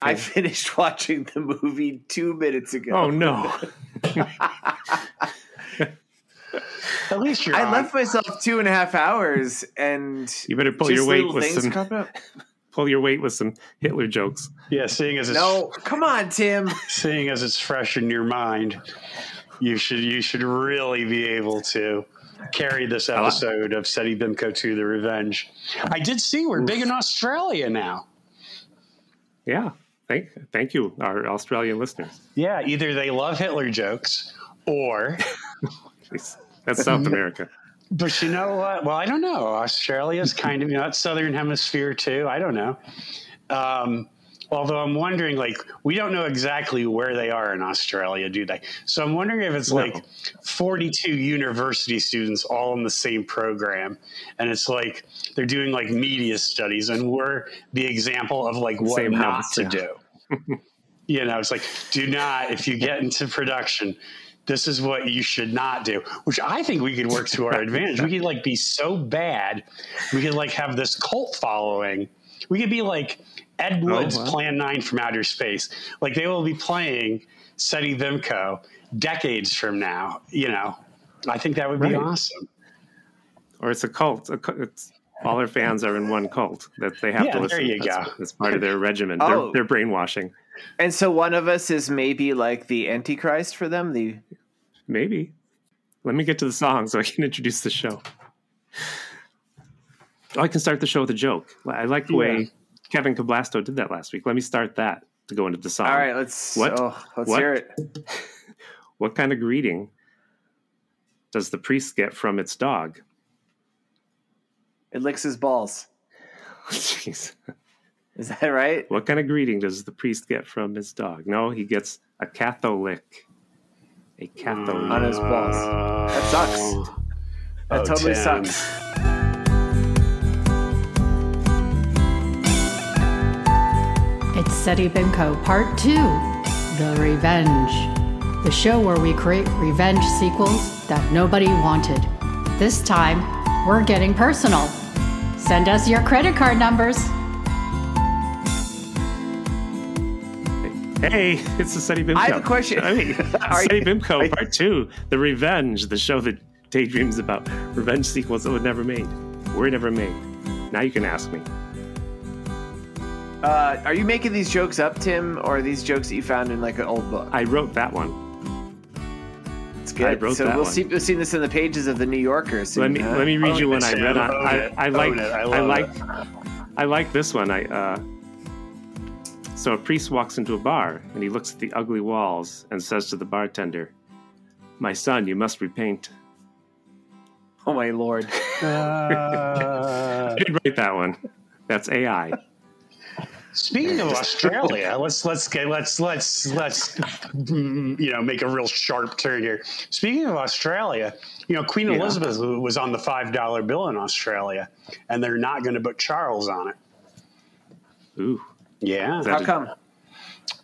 I finished watching the movie two minutes ago. Oh no! At least you're. I on. left myself two and a half hours, and You better pull your weight with some up. pull your weight with some Hitler jokes. Yeah, seeing as it's No, come on, Tim. seeing as it's fresh in your mind, you should you should really be able to carry this episode of Seddy Bimco 2 The Revenge. I did see we're big in Australia now. Yeah. Thank thank you, our Australian listeners. Yeah, either they love Hitler jokes or. That's South America. but you know what? Well, I don't know. Australia's kind of you know, it's southern hemisphere too. I don't know. Um, although I'm wondering, like, we don't know exactly where they are in Australia, do they? So I'm wondering if it's No. like 42 university students all in the same program, and it's like they're doing like media studies, and we're the example of like what Same not house, to yeah. do. you know, it's like, do not if you get into production. This is what you should not do, which I think we could work to our advantage. We could like be so bad, we could like have this cult following. We could be like Ed oh, Wood's wow. Plan 9 from Outer Space. Like they will be playing Seddy Bimco decades from now, you know. I think that would be Right. awesome. Or it's a cult. A, cu- it's, all their fans are in one cult that they have to listen. Yeah, to there listen. you that's, go. that's part of their regimen. Oh. They're, they're brainwashing. And so one of us is maybe like the Antichrist for them. The Maybe. Let me get to the song so I can introduce the show. Oh, I can start the show with a joke. I like the Yeah. Way Kevin Cablasto did that last week. Let me start that to go into the song. all right, let's What? Oh, let's What? hear it. What kind of greeting does the priest get from its dog? It licks his balls. Jeez. Is that right? What kind of greeting does the priest get from his dog? No, he gets a Catholic. A Catholic. On his balls. That sucks. Oh, that Oh, totally Tim. sucks. It's Seddy Bimco Part 2 The Revenge. The show where we create revenge sequels that nobody wanted. This time, we're getting personal. Send us your credit card numbers. Hey, it's the Seddy Bimco. I have a question. I mean, Seddy Bimco are Part 2, The Revenge, the show that daydreams about revenge sequels that were never made. Were never made. Now you can ask me. Uh, are you making these jokes up, Tim, or are these jokes that you found in like an old book? I wrote that one. It's good. I wrote so that we'll one. see. We'll see this in the pages of the New Yorker. Soon, let me huh? let me read Own you one I read on. Own I. I like. I I, like it. I like this one. I uh, so a priest walks into a bar and he looks at the ugly walls and says to the bartender, "My son, you must repaint." Oh my lord! Uh, I did write that one. That's AI. Speaking of Australia, let's let's get let's let's let's mm, you know make a real sharp turn here. Speaking of Australia, you know Queen Yeah. Elizabeth was on the five dollar bill in Australia, and they're not going to put Charles on it. Ooh, Yeah, How come?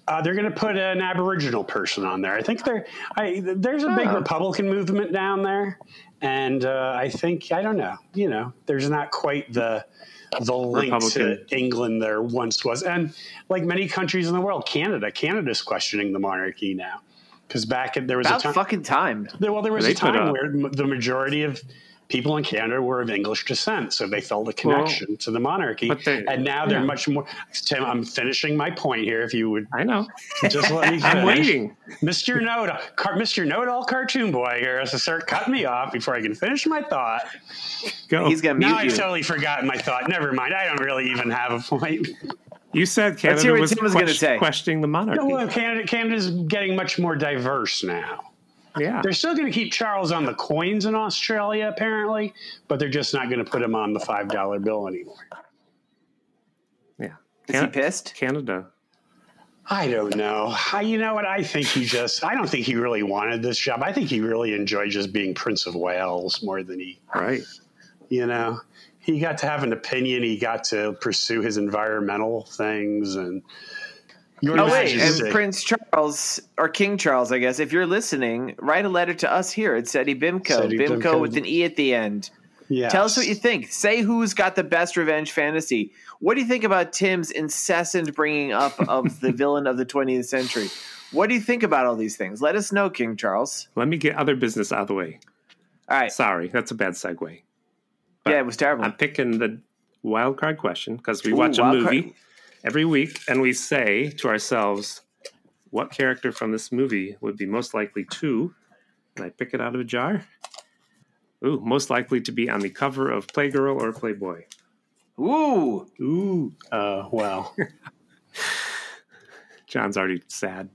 uh, they're going to put an Aboriginal person on there. I think there, I, there's a big Oh. Republican movement down there, and uh, I think I don't know. You know, there's not quite the the link Republican. to England there once was, and like many countries in the world, Canada, Canada's questioning the monarchy now because back in, there was About a time. fucking time. there- well, there was They a time where the majority of people in Canada were of English descent, so they felt a connection to the monarchy. but they- and now they're yeah. much more. Tim, I'm finishing my point here. If you would I know. just let me I'm waiting. Mr. Know Car- Mr. Know It All Cartoon Boy here has to start cutting me off before I can finish my thought. Go. He's gonna now mute I've totally forgotten my thought. Never mind. I don't really even have a point. You said Canada hear was, was gonna say. questioning the monarchy. No, well, Canada, Canada's getting much more diverse now. Yeah. They're still going to keep Charles on the coins in Australia, apparently, but they're just not going to put him on the five dollar bill anymore. Yeah. Is he pissed? Canada. I don't know. I, you know what? I think he just. I don't think he really wanted this job. I think he really enjoyed just being Prince of Wales more than he Right. you know he got to have an opinion he got to pursue his environmental things and your Oh wait, and Prince Charles or King Charles, I guess. If you're listening, write a letter to us here at Seddy Bimco. Seddy Bimco Bimco. with an e at the end. Yes. Tell us what you think. Say who's got the best revenge fantasy. What do you think about Tim's incessant bringing up of the villain of the 20th century? What do you think about all these things? Let us know, King Charles. Let me get other business out of the way. All right. Sorry, that's a bad segue. yeah, it was terrible. I'm picking the wild card question because we Ooh, watch a movie card. Every week and we say to ourselves, what character from this movie would be most likely to, and I pick it out of a jar? Ooh, most likely to be on the cover of Playgirl or Playboy. Ooh. Ooh. Uh, well, John's already sad.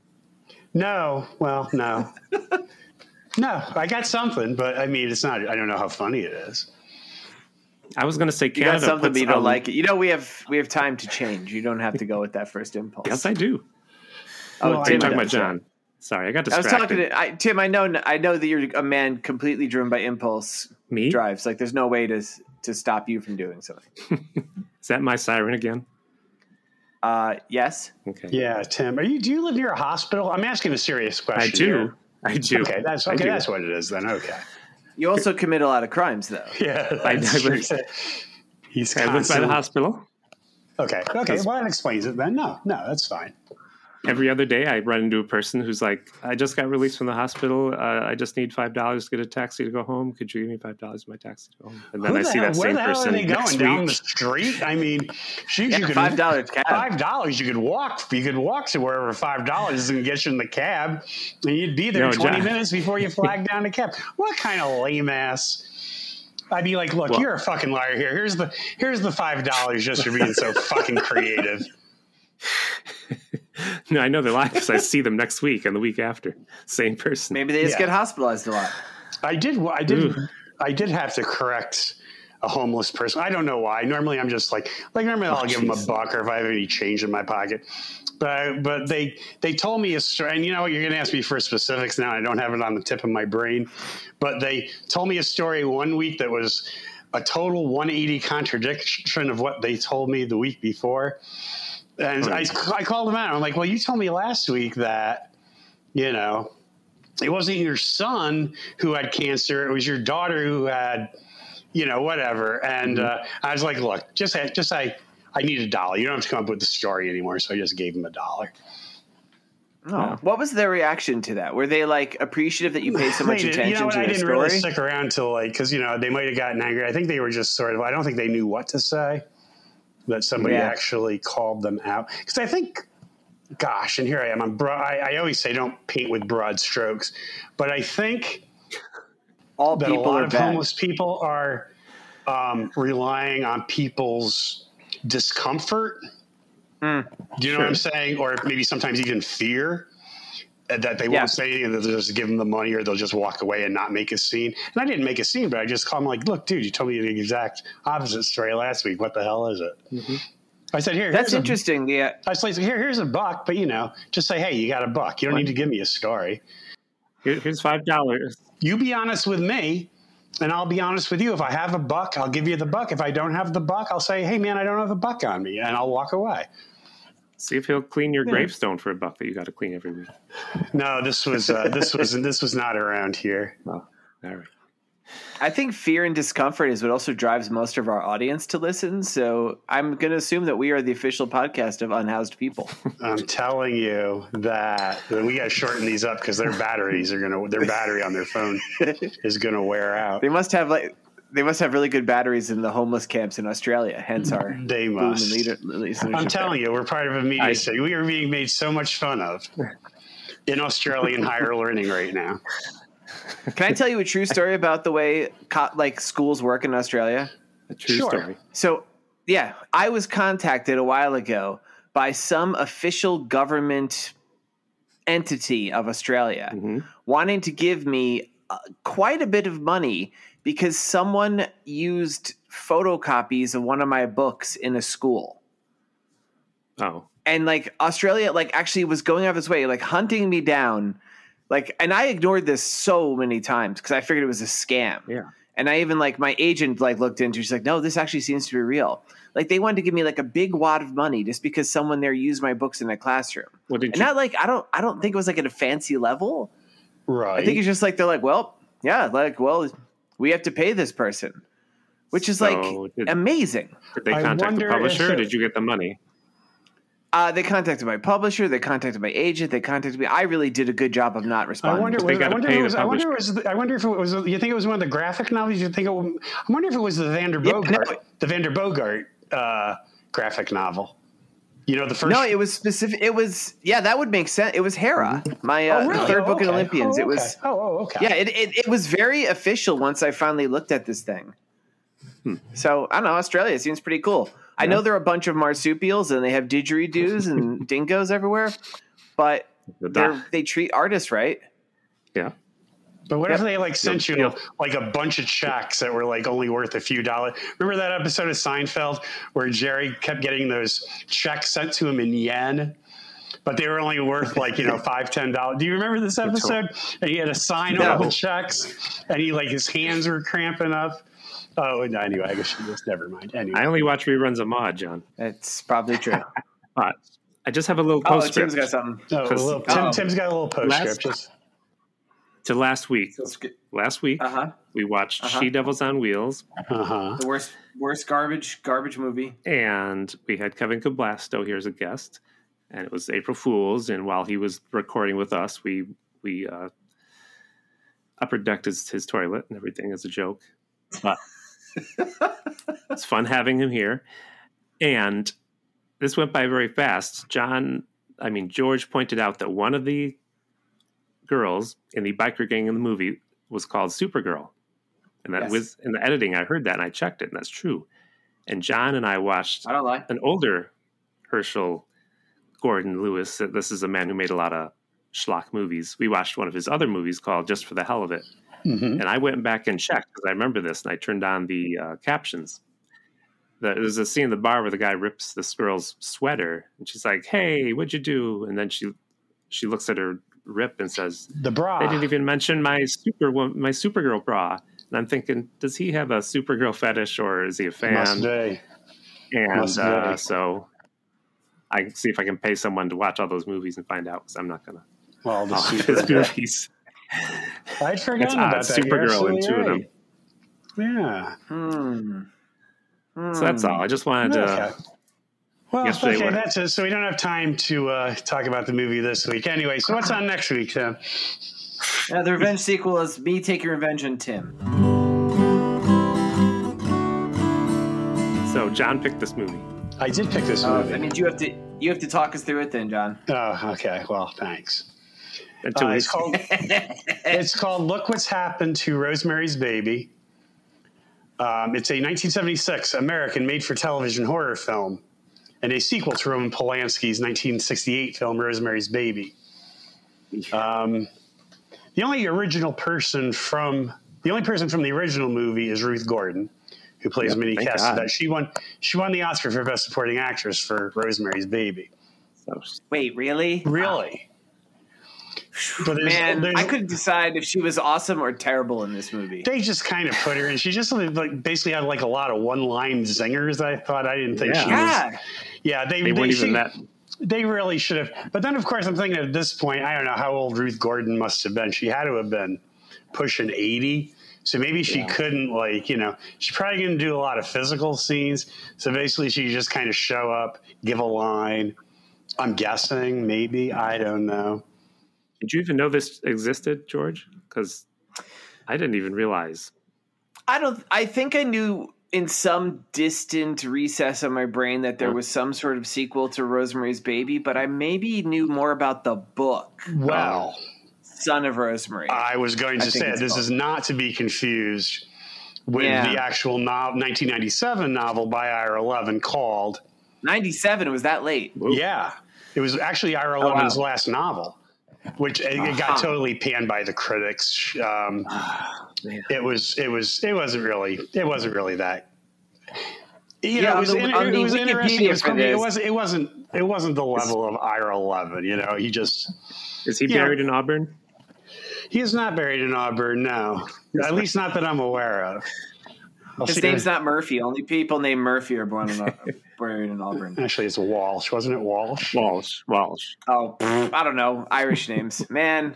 no. Well, no. no, I got something, but I mean, it's not. I don't know how funny it is. I was going to say You Canada. got something, puts but you don't out- like it. You know, we have we have time to change. You don't have to go with that first impulse. Yes, I do. oh, Well, I Are you Tim talking about. John? Sorry, I got distracted. I was talking to I, Tim. I know. I know that you're a man completely driven by impulse Me? drives. Like, there's no way to to stop you from doing something. Is that my siren again? Uh, yes. Okay. Yeah, Tim. Are you? Do you live near a hospital? I'm asking a serious question. I do. here. I do. Okay, that's okay. That's what it is then. Okay. You also commit a lot of crimes, though. Yeah, I- that's true. He's I live by the constantly- hospital. Okay. Okay. Well, that explains it then. No, no, that's fine. Every other day, I run into a person who's like, "I just got released from the hospital. Uh, I just need five dollars to get a taxi to go home. Could you give me five dollars for my taxi to go home?" And then Who I the see hell- that where same the hell person are they next going down week. the street? I mean, shoot, Yeah, you could five dollars. Five dollars, you could walk. You could walk to wherever five dollars is going to get you in the cab, and you'd be there No, twenty John. minutes before you flag down a cab. What kind of lame ass? I'd be like, look, Well- you're a fucking liar here. Here's the here's the five dollars just for being so fucking creative. No, I know they're lying because I see them next week and the week after. Same person. Maybe they just Yeah. get hospitalized a lot. I did. I did. Ooh. I did have to correct a homeless person. I don't know why. Normally, I'm just like like normally oh, I'll give them a buck or if I have any change in my pocket. But but they they told me a story, and you know what? You're going to ask me for specifics now. I don't have it on the tip of my brain, but they told me a story one week that was a total 180 contradiction of what they told me the week before. And I, I called him out. I'm like, well, you told me last week that, you know, it wasn't your son who had cancer. It was your daughter who had, you know, whatever. And uh, I was like, look, just, just I, I need a dollar. You don't have to come up with the story anymore. So I just gave him a dollar. Oh. What was their reaction to that? Were they like appreciative that you paid so much attention you know what? to I the didn't story? really stick around till like because you know they might have gotten angry. I think they were just sort of. I don't think they knew what to say. That somebody Yeah. actually called them out because I think, gosh, and here I am. I'm broad, I, I always say don't paint with broad strokes, but I think All that people a lot of bad. homeless people are um, relying on people's discomfort. Hmm. Do you know what I'm saying? Or maybe sometimes even fear that they Yeah. won't say anything, that they'll just give them the money or they'll just walk away and not make a scene. And I didn't make a scene, but I just called them like, look, dude, you told me the exact opposite story last week. What the hell is it? Mm-hmm. I said, here, That's here's a- interesting. Yeah. I was like, here, here's a buck, but you know, just say, hey, you got a buck. You don't need to give me a story. Here- here's five dollars. you be honest with me and I'll be honest with you. If I have a buck, I'll give you the buck. If I don't have the buck, I'll say, hey, man, I don't have a buck on me, and I'll walk away. See if he'll clean your gravestone for a buck that you got to clean every week. No, this was uh, this was this was not around here. Oh, all right. I think fear and discomfort is what also drives most of our audience to listen. So I'm going to assume that we are the official podcast of unhoused people. I'm telling you that we got to shorten these up because their batteries are gonna their battery on their phone is gonna wear out. They must have like they must have really good batteries in the homeless camps in Australia. Hence our They boom must. leader, I'm telling you, we're part of a media I- city. We are being made so much fun of in Australian higher learning right now. Can I tell you a true story about the way co- like schools work in Australia? A true Sure. story. So, yeah, I was contacted a while ago by some official government entity of Australia Mhm. wanting to give me uh, quite a bit of money because someone used photocopies of one of my books in a school. Oh, And like Australia like actually was going out of its way like hunting me down like and I ignored this so many times because I figured it was a scam. yeah. And I even like my agent like looked into. She's like, no, this actually seems to be real. Like they wanted to give me like a big wad of money just because someone there used my books in their classroom. What did And you? not like I don't I don't think it was like at a fancy level. Right. I think it's just like they're like, well, yeah, like well, we have to pay this person. which is So like did- amazing. Did they contact the publisher or it- did you get the money? Uh, they contacted my publisher. They contacted my agent. They contacted me. I really did a good job of not I responding. wonder. They Was, I wonder pay if it was. I wonder. If it was I wonder if it was. You think it was one of the graphic novels? You think it? I wonder if it was the Vander Yeah, Bogart, no. the Vander Bogart uh, graphic novel. You know the first. no, it was specific. It was yeah, that would make sense. It was Hera, my uh, Oh, really? third Oh, book in. Olympians. Oh, It was. Oh, oh, okay. yeah, it, it it was very official once I finally looked at this thing. Hmm. So I don't know. Australia seems pretty cool. I know there are a bunch of marsupials and they have didgeridoos and dingoes everywhere, but they're, they treat artists right. yeah. But what if they like sent you Yep. like a bunch of checks that were like only worth a few dollars? Remember that episode of Seinfeld where Jerry kept getting those checks sent to him in yen, but they were only worth like you know five ten dollars. Do you remember this episode? And he had to sign all the checks, and he like his hands were cramping up. Oh, no, anyway, I guess you just never mind. Anyway, I only watch reruns of Maude, John. That's probably true. But I just have a little oh, postscript Tim's got something. oh, a 'cause- little, Tim, oh. Tim's got a little postscript. Last- Just to last week. Last week, Uh huh. we watched Uh-huh. She Devils on Wheels, uh huh. The worst worst garbage garbage movie. and we had Kevin Cablasto here as a guest, and it was April Fools. And while he was recording with us, we we uh, upper decked his, his toilet and everything as a joke. But it's fun having him here, and this went by very fast. John, I mean George, pointed out that one of the girls in the biker gang in the movie was called Supergirl, and that Yes. was in the editing. I heard that and I checked it, and that's true. And John and I watched I don't lie. an older Herschell Gordon Lewis. This is a man who made a lot of schlock movies. We watched one of his other movies called Just for the Hell of It. hmm And I went back and checked because I remember this and I turned on the uh, captions. The, there's a scene in the bar where the guy rips this girl's sweater and she's like, Hey, what'd you do? And then she she looks at her rip and says, The bra. They didn't even mention my super my Supergirl bra. And I'm thinking, does he have a Supergirl fetish or is he a fan? Must be. and Must uh, be. so I see if I can pay someone to watch all those movies and find out because I'm not gonna Well, the watch super. his movies. I'd It's forgotten odd, that. Supergirl in absolutely two of them. Yeah. Hmm. So that's all. I just wanted to. Okay. Well, Yesterday okay, that's it. So we don't have time to uh, talk about the movie this week. Anyway, so what's on next week, Tim? Yeah, the revenge sequel is me Take Your revenge on Tim. So John picked this movie. I did pick this Uh, movie. that means you have to you have to talk us through it then, John. oh, okay. Well, thanks. Until Uh, we it's called it's called Look What's Happened to Rosemary's Baby. Um, it's a 1976 American made-for-television horror film and a sequel to Roman Polanski's 1968 film Rosemary's Baby. Um, the only original person from the only person from the original movie is Ruth Gordon, who plays Yeah, Minnie thank Castevet. God. She won she won the Oscar for Best Supporting Actress for Rosemary's Baby. so, Wait, really? Really? But there's- Man, there's- I couldn't decide if she was awesome or terrible in this movie. they just kind of put her and she just like basically had like a lot of one line zingers i thought i didn't think Yeah. she was Yeah. yeah they, they they, weren't she- even that. they really should have but then of course i'm thinking at this point i don't know how old ruth gordon must have been she had to have been pushing 80 so maybe she couldn't like you know she's probably going to do a lot of physical scenes so basically she just kind of show up give a line i'm guessing maybe i don't know Did you even know this existed, George? Because I didn't even realize. I don't. I think I knew in some distant recess of my brain that there was some sort of sequel to Rosemary's Baby, but I maybe knew more about the book, well Son of Rosemary. I was going to think say this called. is not to be confused with Yeah. the actual no- 1997 novel by Ira Levin called Ninety-seven was that late? Yeah. It was actually Ira Levin's Oh, wow. last novel, which it, it got Uh-huh. totally panned by the critics. Um, man. it was it was it wasn't really it wasn't really that. You Yeah, know, it was, the- in- on it was interesting. It, was Wikipedia for coming- it this- wasn't it wasn't it wasn't the level of Ira Levin. You know, he just Is he Yeah. buried in Auburn? he is not buried in Auburn. No, at least not that I'm aware of. I'll His see- name's not Murphy. Only people named Murphy are born in, buried in Auburn. Actually, it's Walsh, wasn't it? Walsh. Walsh. Walsh. Oh, pff, I don't know Irish names, man.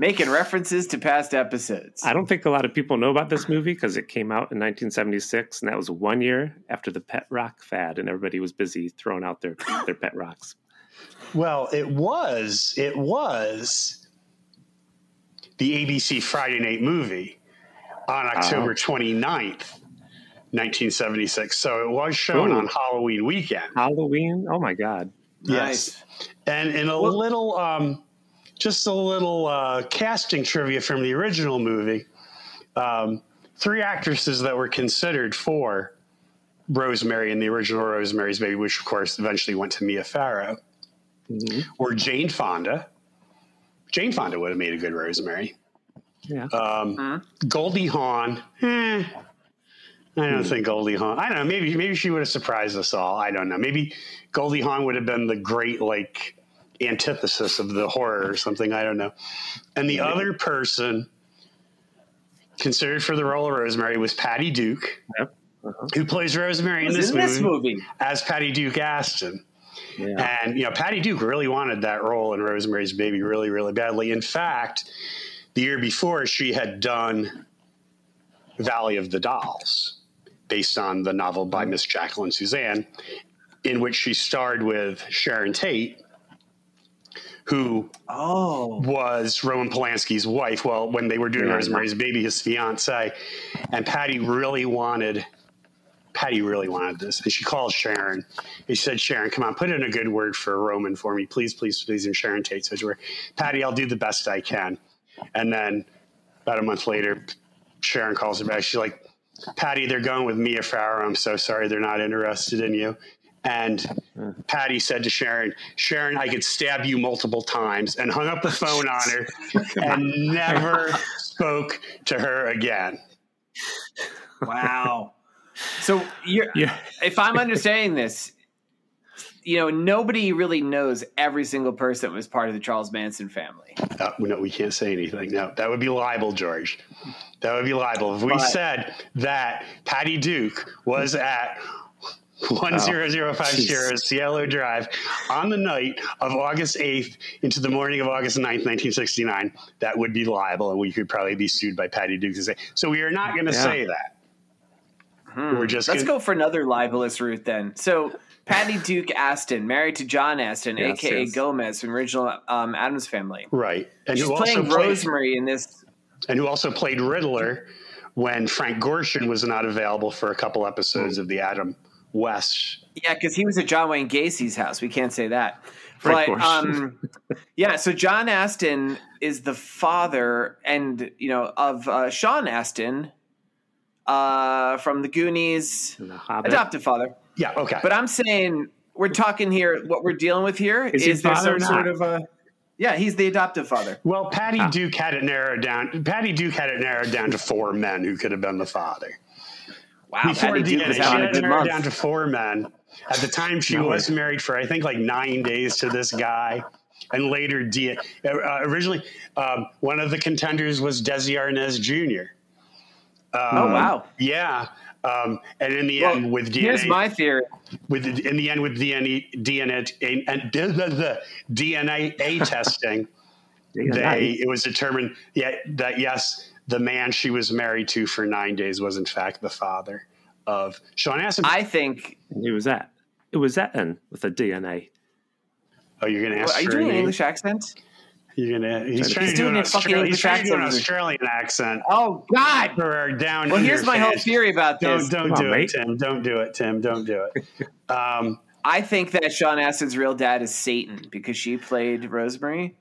Making references to past episodes. I don't think a lot of people know about this movie because it came out in 1976, and that was one year after the pet rock fad, and everybody was busy throwing out their their pet rocks. Well, it was it was the ABC Friday night movie on October 29th, 1976. So it was shown Ooh. on Halloween weekend. Halloween. Oh my god. Nice. And in a little, um, just a little uh, casting trivia from the original movie, um, three actresses that were considered for Rosemary in the original Rosemary's Baby, which of course eventually went to Mia Farrow, Mhm. were Jane Fonda. Jane Fonda would have made a good Rosemary. Yeah. Um, Goldie Hawn. eh, I don't think Goldie Hawn. I don't know. Maybe maybe she would have surprised us all. I don't know. Maybe Goldie Hawn would have been the great like antithesis of the horror or something. I don't know. And the other person considered for the role of Rosemary was Patty Duke, Yep. Uh-huh. who plays Rosemary in this in movie, this movie? as Patty Duke Astin. Yeah. And you know, Patty Duke really wanted that role in Rosemary's Baby really, really badly. In fact, the year before, she had done Valley of the Dolls, based on the novel by Miss Jacqueline Susann, in which she starred with Sharon Tate, who Oh, was Roman Polanski's wife. Well, when they were doing Yeah. Rosemary's Baby, his fiance, and Patty really wanted. Patty really wanted this, and she called Sharon. And she said, "Sharon, come on, put in a good word for Roman for me, please, please, please." And Sharon Tate to her, "Patty, I'll do the best I can." And then about a month later, Sharon calls her back. She's like, "Patty, they're going with Mia Farrow. I'm so sorry, they're not interested in you." And Patty said to Sharon, Sharon, I could stab you multiple times, and hung up the phone on her and never spoke to her again. wow. So you're Yeah. if I'm understanding this, you know, nobody really knows every single person that was part of the Charles Manson family. Uh, no, we can't say anything. No, that would be libel, George. That would be libel. If we But- said that Patty Duke was at 10050 Cielo Drive on the night of August 8th into the morning of August 9th, 1969, that would be liable, and we could probably be sued by Patty Duke to say. So we are not going to Yeah. say that. We're just Let's gonna- go for another libelous route then. So Patty Duke Astin, married to John Astin, Yes, aka yes. Gomez from original um, Addams Family. right, and She's who also playing played- Rosemary in this. and who also played Riddler when Frank Gorshin was not available for a couple episodes of the Adam West. Yeah, because he was at John Wayne Gacy's house. We can't say that. Frank but um, yeah, so John Astin is the father, and you know of uh, Sean Astin uh, from the Goonies, The Hobbit. adoptive father. Yeah, okay. But I'm saying we're talking here. What we're dealing with here Is is, he there some sort of a yeah? He's the adoptive father. well, Patty Ah. Duke had it narrowed down. Patty Duke had it narrowed down to four men who could have been the father. Wow, Before Patty Duke DNA, was she having a good month. down to four men. At the time, she No way. was married for I think like nine days to this guy, and later, D- uh, originally, um, one of the contenders was Desi Arnaz Jr. oh Um, wow. Yeah, um, and in the Well, end, with DNA, Here's my theory. with in the end with DNA DNA and the DNA testing, they it was determined yeah, that yes, the man she was married to for nine days was in fact the father of Sean Astin. I think. Who was that? It was that then with the DNA. oh, you're going to ask Are you doing an? English accent? You're gonna. He's He's trying to do doing an a fucking Australian. He's English trying to do an accent. Australian accent Oh God! for our down. Well, here's my whole theory about this. Don't don't Come do on, it, mate. Tim. Don't do it, Tim. Don't do it. Um, I think that Sean Astin's real dad is Satan because she played Rosemary.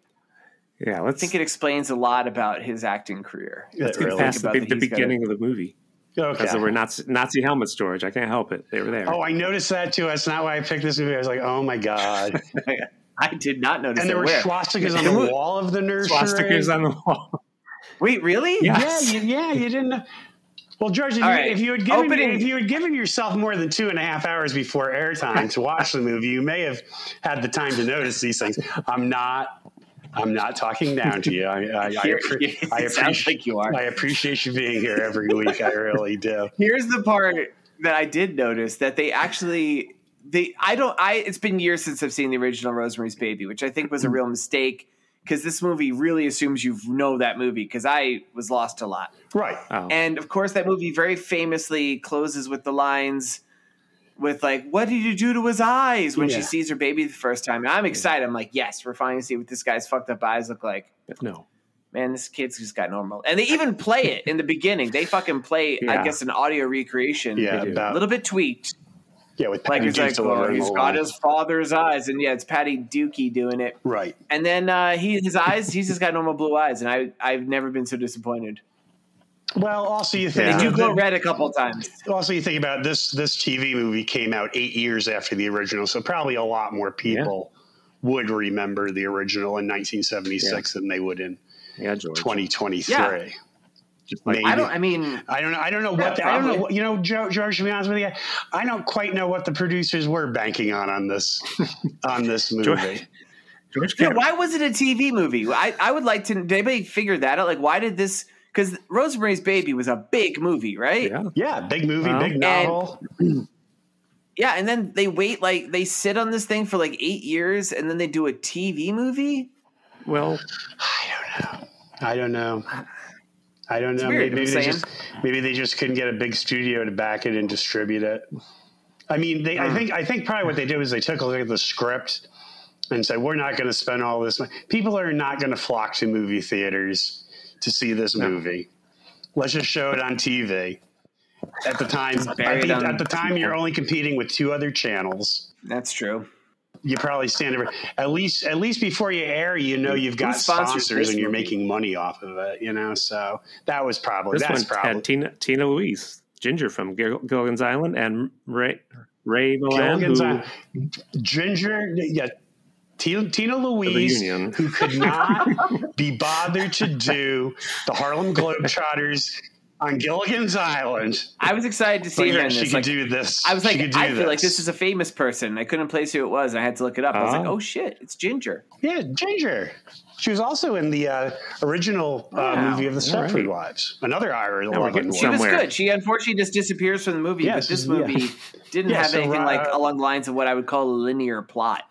Yeah, I let's think it explains a lot about his acting career. Let's get really past the, about the he's got beginning of the movie because okay. there were Nazi, Nazi helmets, George. I can't help it. They were there. Oh, I noticed that too. That's not why I picked this movie. I was like, oh my god. I did not notice and there were Where? swastikas on the wall of the nursery. Swastikas on the wall. Wait, really? Yeah. Yeah, you, yeah, you didn't. Well, George, if, All you, right. if you had given Opening- if you had given yourself more than two and a half hours before airtime to watch the movie, you may have had the time to notice these things. I'm not. I'm not talking down to you. I, I, I, appre- I appreciate like you are. I appreciate you being here every week. I really do. Here's the part that I did notice that they actually they I don't I it's been years since I've seen the original Rosemary's Baby, which I think was a hmm. real mistake because this movie really assumes you know that movie. Because I was lost a lot, Right. Oh. and of course that movie very famously closes with the lines with like, "What did you do to his eyes?" when Yeah. she sees her baby the first time. And I'm excited. I'm like, "Yes, we're finally see what this guy's fucked up eyes look like." No. Man, this kid's just got normal, and they even play it in the beginning. They fucking play, I guess, an audio recreation. Yeah. a little bit tweaked. yeah. With Like Patty it's Duke like, oh, he's got his father's eyes, and yeah, it's Patty Dukey doing it. Right. And then uh, he his eyes, he's just got normal blue eyes, and I I've never been so disappointed. Well, also you think They Yeah. do that- glow red a couple times. also you think about this this TV movie came out eight years after the original, so probably a lot more people would remember the original in 1976 than they would in Yeah, 2023. Yeah. Just like Maybe. I don't. I mean, I don't know. I don't know Yeah, what the, I don't know. What, you know, Joe, George. To be honest with you, I don't quite know what the producers were banking on on this on this movie. George- George yeah, why was it a TV movie? I I would like to. Did anybody figure that out? Like, why did this? Because Rosemary's Baby was a big movie, right? Yeah. Yeah, big movie, Well, big novel. Yeah, and then they wait like they sit on this thing for like eight years, and then they do a TV movie. Well, I don't know. I don't know. weird, maybe, I'm maybe they just maybe they just couldn't get a big studio to back it and distribute it. I mean, they. I hmm. think. I think probably what they did was they took a look at the script and said, "We're not going to spend all this money. People are not going to flock to movie theaters to see this movie. Let's just show it on TV." At the time, I buried think at the time you're only competing with two other channels. That's true. You probably stand over at least at least before you air, you know you've got sponsors sponsors and you're movie? making money off of it. You know, so that was probably this that's one probably had Tina Tina Louise, Ginger from Gil- Gilligan's Island, and Ray Ray Milland, Gilligan's who, Island. Ginger, yeah, Tina, Tina Louise, who could not be bothered to do the Harlem Globetrotters on Gilligan's Island. I was excited to But see her yeah, in she this. could Like, do this. I was She like, could do I feel like this is a famous person. I couldn't place who it was. I had to look it up. I was like, Oh. oh shit, it's Ginger. yeah, Ginger. She was also in the uh, original uh, Wow. movie of the All Stepford right. Wives, another Irish Now we're London getting She one. was good. She unfortunately just disappears from the movie. Yes, but this yeah. movie didn't Yeah, have so, anything like uh, along the lines of what I would call a linear plot.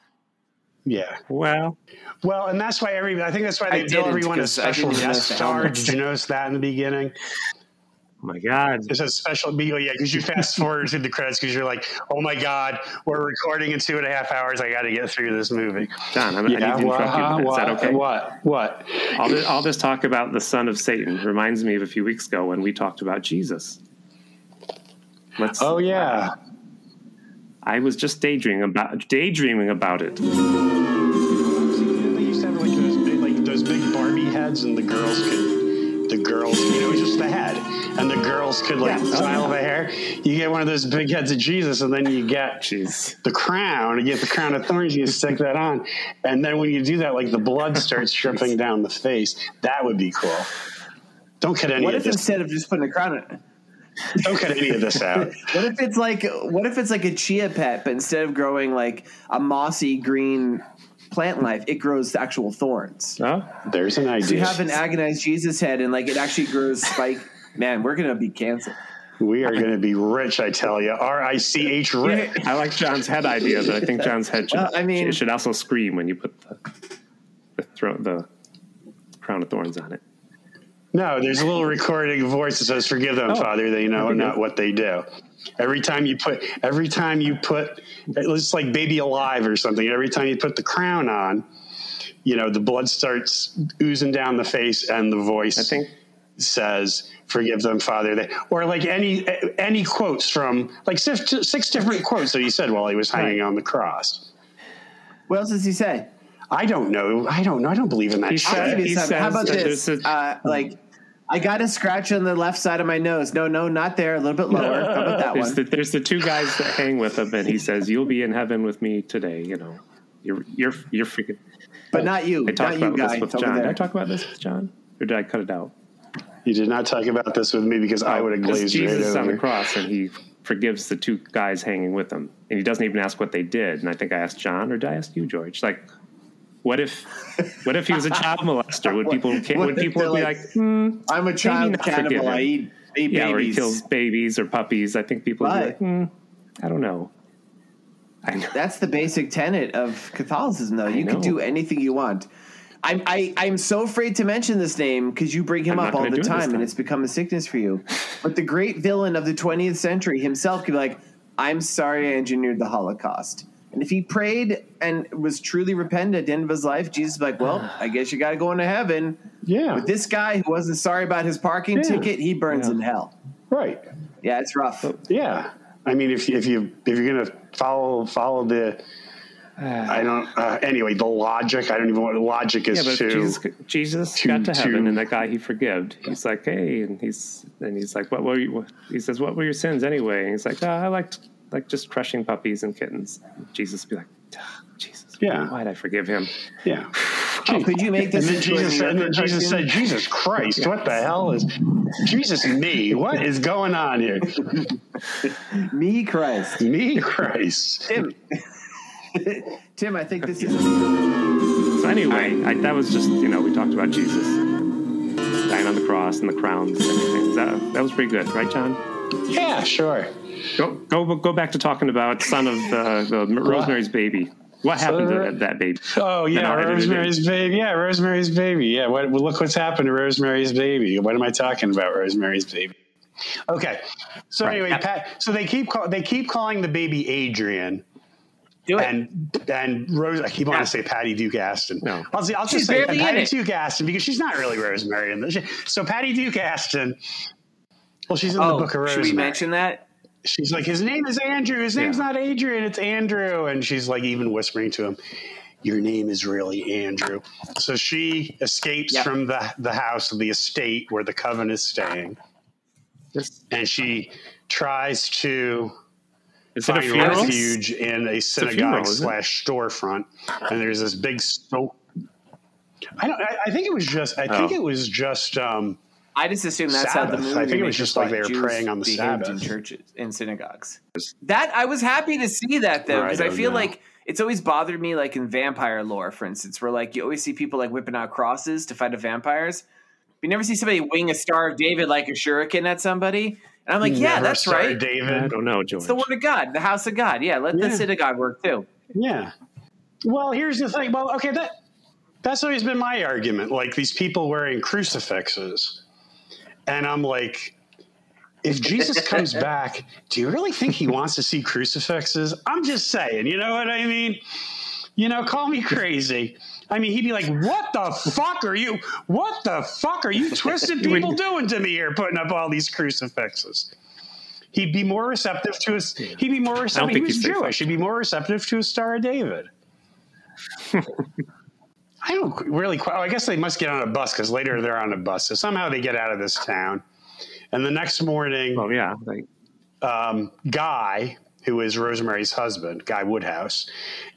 Yeah. well, Well, and that's why every I think that's why they bill didn't, everyone a 'cause I special guest notice the star. Did you notice that in the beginning? oh my God, It's a special. meal, yeah, because you fast forward through the credits because you're like, oh my god, we're recording in two and a half hours. I got to get through this movie. John, I'm, I need to interrupt you. Is that okay? What? What? All this, all this talk about the son of Satan reminds me of a few weeks ago when we talked about Jesus. Let's. Oh yeah. I was just daydreaming about daydreaming about it. They used to have like those big, like those big Barbie heads, and the girls could, the girls, you know, just the head, and the girls could like Yeah. style the hair. You get one of those big heads of Jesus, and then you get Jeez. the crown. You get the crown of thorns. You stick that on, and then when you do that, like the blood starts dripping down the face. That would be cool. Don't cut any What of if this. instead of just putting a crown on Don't cut any of this out. What if it's like what if it's like a chia pet, but instead of growing like a mossy green plant life, it grows actual thorns. Oh, There's an idea. So you have an agonized Jesus head, and like it actually grows spike. Man, we're gonna be canceled. we are going to be rich, I tell you. R I C H rich. I like John's head idea, but I think John's head should, Well, I mean- it should also scream when you put the the, throw, the crown of thorns on it. No, there's a little recording voice that says, "Forgive them, Oh, Father. They know not good. what they do." Every time you put, every time you put, it's like Baby Alive or something. Every time you put the crown on, you know the blood starts oozing down the face, and the voice I think says, "Forgive them, Father." They, or like any any quotes from like six, six different quotes that he said while he was hanging Right. on the cross. What else does he say? I don't know. I don't know. I don't believe in that. He shit. I'll give you some. How about this? a- uh, like, I got a scratch on the left side of my nose. No, no, not there. A little bit lower. How about that there's one? the, there's the two guys that hang with him, and he says, "You'll be in heaven with me today." You know, you're you're you're freaking. But not you. I talked Not you, about guy. this with over John. Did I talk about this with John, or did I cut it out? You did not talk about this with me because I would have Because glazed Jesus right is on the cross, and he forgives the two guys hanging with him, and he doesn't even ask what they did. And I think I asked John, or did I ask you, George? Like, what if, what if he was a child molester? Would people, What would people be like, like, hmm, I'm a child cannibal. I eat, eat yeah, or he babies. kills babies or puppies? I think people would be like, hmm, I don't know. I know. That's the basic tenet of Catholicism, though. You can do anything you want. I'm I, I'm so afraid to mention this name because you bring him I'm up all the do it this time, time. and it's become a sickness for you. But the great villain of the 20th century himself could be like, "I'm sorry, I engineered the Holocaust." And if he prayed and was truly repentant at the end of his life, Jesus would be like, "Well, I guess you got to go into heaven." Yeah. But this guy who wasn't sorry about his parking Yeah. ticket, he burns in hell. right. Yeah, it's rough. Yeah. I mean, if if you if you're gonna follow follow the, I don't. Uh, anyway, the logic. I don't even know what the logic is Yeah, but to. Jesus, Jesus to- got to heaven, to- and that guy he forgived. He's like, hey, and he's and he's like, what were you? He says, what were your sins anyway? And he's like, oh, I liked like just crushing puppies and kittens. Jesus would be like, "Ah, Jesus, Yeah. why'd I forgive him? yeah. Oh, could you make And this? then Jesus, said, and then Jesus said, "Jesus Christ, what the hell is Jesus me? What is going on here? "Me, Christ, Me Christ." Tim." Tim, I think this is. So anyway, I, that was just you know we talked about Jesus dying on the cross and the crowns and everything. That, that was pretty good, right, John? Yeah, sure. Go go go back to talking about son of uh, the Rosemary's Baby. What happened to that, that baby? Oh yeah, Then I'll edit it in. Rosemary's Baby. Yeah, Rosemary's Baby. Yeah, what, well, look what's happened to Rosemary's Baby. What am I talking about, Rosemary's Baby? Okay, so Right. anyway, Pat. So they keep call, they keep calling the baby Adrian, Do it. and and Rose. I keep wanting to say Patty Duke Astin. No. I'll, I'll just She's say Patty. Duke Astin because she's not really Rosemary. In the, so Patty Duke Astin. Well, she's in oh, the Book of Rosemary. should Rosemary. we mention that? She's like, his name is Andrew. His name's Yeah. not Adrian. It's Andrew. And she's like, even whispering to him, your name is really Andrew. So she escapes Yep. from the, the house of the estate where the coven is staying. Just, And she tries to is it a find refuge in a synagogue isn't it? slash storefront. And there's this big sto- I don't. I, I think it was just. I think Oh. it was just. Um, I just assume that's how the Sabbath. movie. I think it was just like they thought were Jews praying on the behaved Sabbath. in churches in synagogues. That I was happy to see that though because I, don't feel know. like it's always bothered me like in vampire lore, for instance, where like you always see people like whipping out crosses to fight the vampires. But you never see somebody wing a Star of David like a shuriken at somebody. And I'm like, mm, yeah, Never that's started right. I David. don't oh, know, George. It's the word of God, the house of God. Yeah, let Yeah. the synagogue work too. Yeah. Well, here's the thing. Well, okay, that that's always been my argument. Like these people wearing crucifixes, and I'm like, if Jesus comes back, do you really think he wants to see crucifixes? I'm just saying. You know what I mean? You know, call me crazy. I mean, he'd be like, "What the fuck are you? What the fuck are you twisted people doing to me here, putting up all these crucifixes?" He'd be more receptive to us. He'd be more receptive. He think was Jewish. He'd be more receptive to a Star of David. I don't really quite. oh, I guess they must get on a bus because later they're on a bus. So somehow they get out of this town. And the next morning, well, yeah, um, Guy, who is Rosemary's husband, Guy Woodhouse,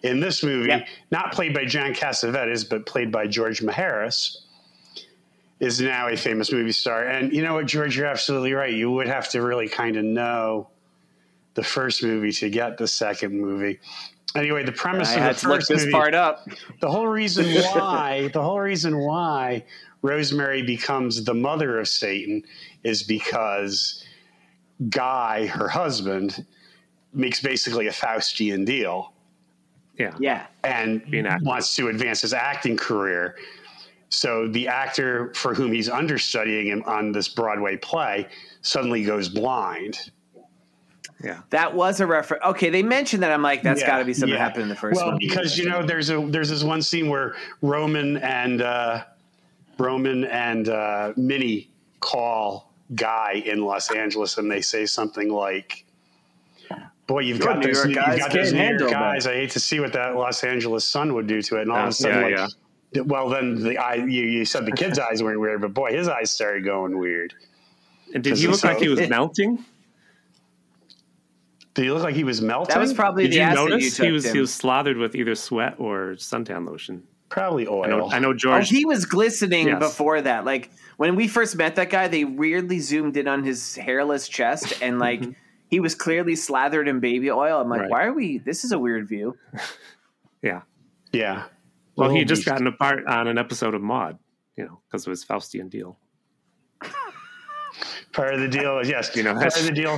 in this movie, Yep. not played by John Cassavetes, but played by George Maharis, is now a famous movie star. And you know what, George, you're absolutely right. You would have to really kind of know the first movie to get the second movie. Anyway, the premise I of had the to look first this movie, part up. the whole reason why the whole reason why Rosemary becomes the mother of Satan is because Guy, her husband, makes basically a Faustian deal yeah, Yeah. and Be an wants to advance his acting career. So the actor for whom he's understudying him on this Broadway play suddenly goes blind. Yeah. That was a reference. Okay, they mentioned that. I'm like, that's Yeah, got to be something yeah. that happened in the first well, one. because you know, there's a there's this one scene where Roman and uh, Roman and uh, Minnie call Guy in Los Angeles, and they say something like, "Boy, you've Your got New those, York you've guys got those New York guys. I hate to see what that Los Angeles sun would do to it." And all of a sudden, yeah, like, well, then the eye, you, you said the kid's eyes weren't weird, but boy, his eyes started going weird. And did he he look like he was sound- melting? Did he look like he was melting? that was probably Did the you acid notice you took. he was Tim. he was slathered with either sweat or suntan lotion? probably oil. I know, I know Oh, George. he was glistening Yes. before that. Like when we first met that guy, they weirdly zoomed in on his hairless chest, and like he was clearly slathered in baby oil. I'm like, Right. why are we? This is a weird view. yeah. yeah. Well, he Little had just beast. gotten a part on an episode of Maude, you know, because of his Faustian deal. Part of the deal is yes, You know, part of the deal.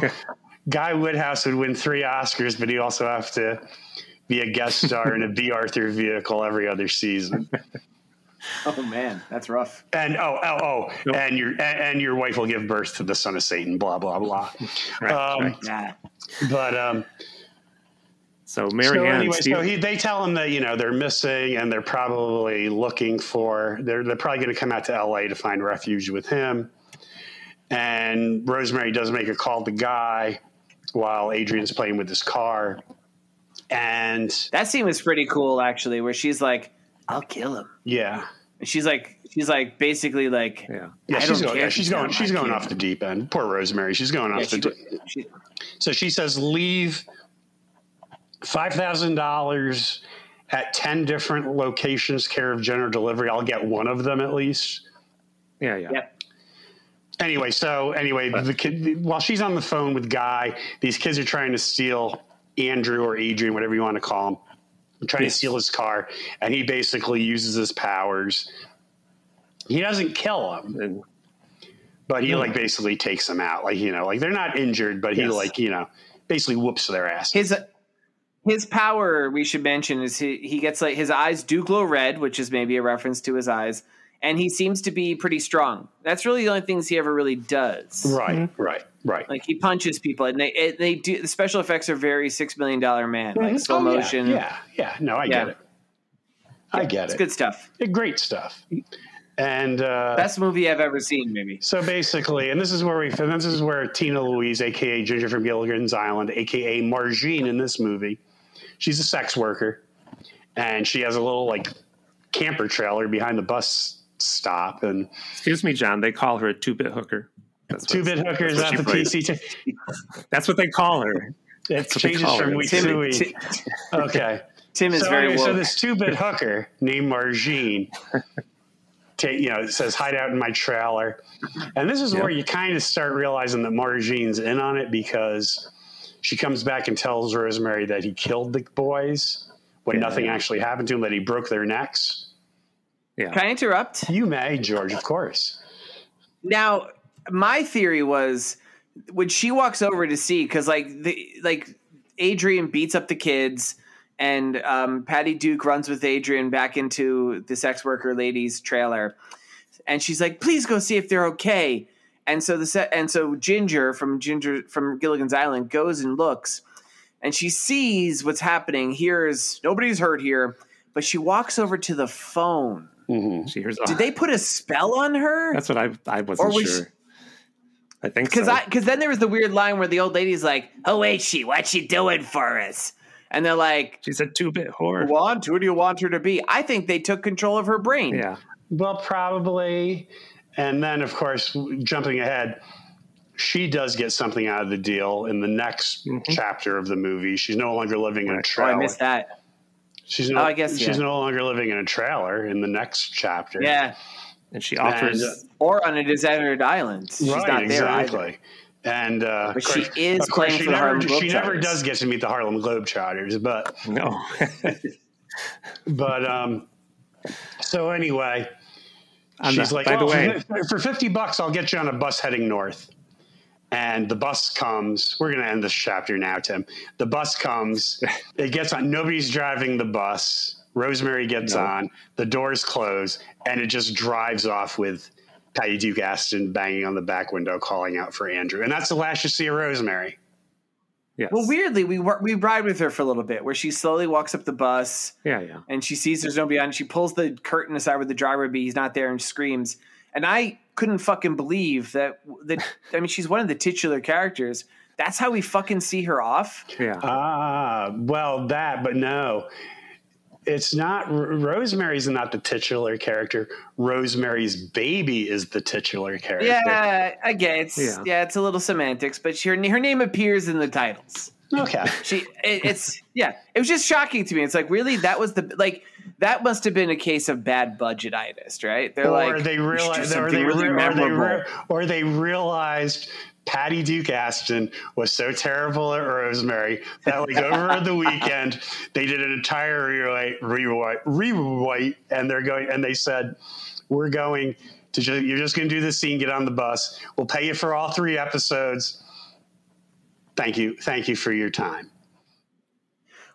Guy Woodhouse would win three Oscars, but he also have to be a guest star in a Bea Arthur vehicle every other season. Oh man, that's rough. and oh oh oh, Nope. and your and, and your wife will give birth to the son of Satan. Blah blah blah. Right, Um, right. Nah. But um, So Mary so Ann, anyway, Steve- so he, they tell him that you know they're missing and they're probably looking for they're they're probably going to come out to L.A. to find refuge with him. And Rosemary does make a call to Guy while Adrian's playing with his car, and That scene was pretty cool, actually, where she's like, "I'll kill him," yeah, and she's like, she's like, basically like, yeah. yeah, I she's don't going, care yeah, she's going, she's going kid. off the deep end. Poor Rosemary, she's going yeah, off the. deep she, So she says, leave five thousand dollars at ten different locations, care of general delivery. I'll get one of them at least. Yeah, yeah. yep. Anyway, so anyway, the kid while she's on the phone with Guy, these kids are trying to steal Andrew or Adrian, whatever you want to call him. They're trying Yes. to steal his car, and he basically uses his powers. He doesn't kill him, And but he No. like basically takes them out. Like you know, like they're not injured, but he Yes. like you know basically whoops their ass. His his power, we should mention, is he he gets like his eyes do glow red, which is maybe a reference to his eyes, and he seems to be pretty strong. That's really the only things he ever really does. Right, right, right. Like he punches people, and they it, they do. The special effects are very six million dollar man, like slow Oh, motion. Yeah, yeah. No, I Yeah. get it. I get it. it's good stuff. Great stuff. And uh, Best movie I've ever seen, maybe. so basically, and this is where we, and this is where Tina Louise, aka Ginger from Gilligan's Island, aka Marjean in this movie, she's a sex worker, and she has a little like camper trailer behind the bus stop, and excuse me, John. They call her a two-bit hooker. Two bit hooker is that's that the she PC? T- That's what they call her. it what changes from her. week Tim, to week. Ti- Okay. Tim is so, very woke. so this two bit hooker named Marjean, ta- you know, it says hide out in my trailer, and this is where you kind of start realizing that Marjean's in on it because she comes back and tells Rosemary that he killed the boys when Yeah. nothing actually happened to them, that he broke their necks. Yeah. Can I interrupt? You may, George, of course. Now, my theory was when she walks over to see because like the like Adrian beats up the kids and um, Patty Duke runs with Adrian back into the sex worker lady's trailer, and she's like, "Please go see if they're okay." And so the set and so Ginger from Ginger from Gilligan's Island goes and looks, and she sees what's happening. Here's nobody's hurt here, but she walks over to the phone. Mhm. She hears. Did they put a spell on her? That's what I. I wasn't Or was sure. I think Because so. I because then there was the weird line where the old lady's like, "Who ain't she? What's she doing for us?" And they're like, She's a two-bit whore. "Want? Who do you want her to be?" I think they took control of her brain. Yeah. Well, probably. And then, of course, jumping ahead, she does get something out of the deal in the next chapter of the movie. She's no longer living in a Right. Oh. I missed that. She's no, Oh, I guess, she's yeah. no longer living in a trailer in the next chapter. Yeah, And she offers. And, uh, or on a deserted island. She's right, not there exactly. either. And uh, But she course- is playing she for the never, Harlem She never does get to meet the Harlem Globetrotters, but no. but um. So anyway, On she's the- like, by the way, for, for fifty bucks, I'll get you on a bus heading north. And the bus comes. We're going to end this chapter now, Tim. The bus comes. it gets on. Nobody's driving the bus. Rosemary gets No. on. The doors close, and it just drives off with Patty Duke Astin banging on the back window, calling out for Andrew. And that's the last you see of Rosemary. yes. Well, weirdly, we we ride with her for a little bit, where she slowly walks up the bus Yeah, yeah. and she sees there's nobody on. She pulls the curtain aside where the driver would be. He's not there and screams. And I couldn't fucking believe that. That I mean, she's one of the titular characters. That's how we fucking see her off. Yeah. Ah, well, that, but no. It's not R- Rosemary's not the titular character. Rosemary's baby is the titular character. Yeah, I get it's yeah. Yeah. it's a little semantics, but she, her her name appears in the titles. Okay. She it, it's yeah, it was just shocking to me. It's like really that was the like that must have been a case of bad budgetitis, right? They're or like they "We should do realized, or they, really re- or, they memorable." re- or they realized Patty Duke Astin was so terrible at Rosemary that, like, over the weekend, they did an entire rewrite, rewrite, rewrite, and they're going, and they said, "We're going to just, you're just going to do this scene, get on the bus. We'll pay you for all three episodes. Thank you, thank you for your time."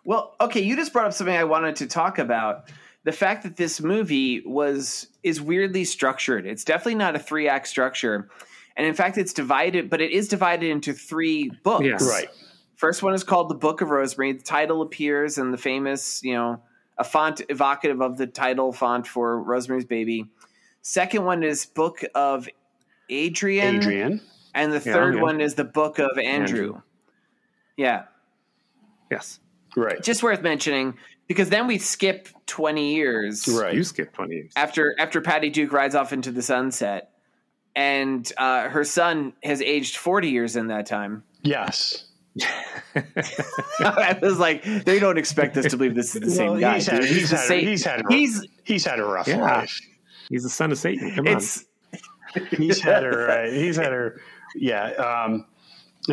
Well, okay, you just brought up something I wanted to talk about. the fact that this movie was is weirdly structured. It's definitely not a three act structure, and in fact, it's divided, but it is divided into three books. Yes. Right. First one is called The Book of Rosemary. The title appears in the famous, you know, a font evocative of the title font for Rosemary's Baby. Second one is Book of Adrian. Adrian. And the Yeah, third yeah. one is the Book of Andrew. Andrew. Yeah. Yes. Right. Just worth mentioning because then we skip 20 years Right. You skip 20 years. after after Patty Duke rides off into the sunset. And uh, her son has aged 40 years in that time. Yes. I was like, they don't expect us to believe this is the same Well, guy. he's had, dude. he's, had, same- he's had a, he's he's had a rough Yeah. life. He's the son of Satan. Come on. He's had her. Right. He's had her. Yeah. Um, and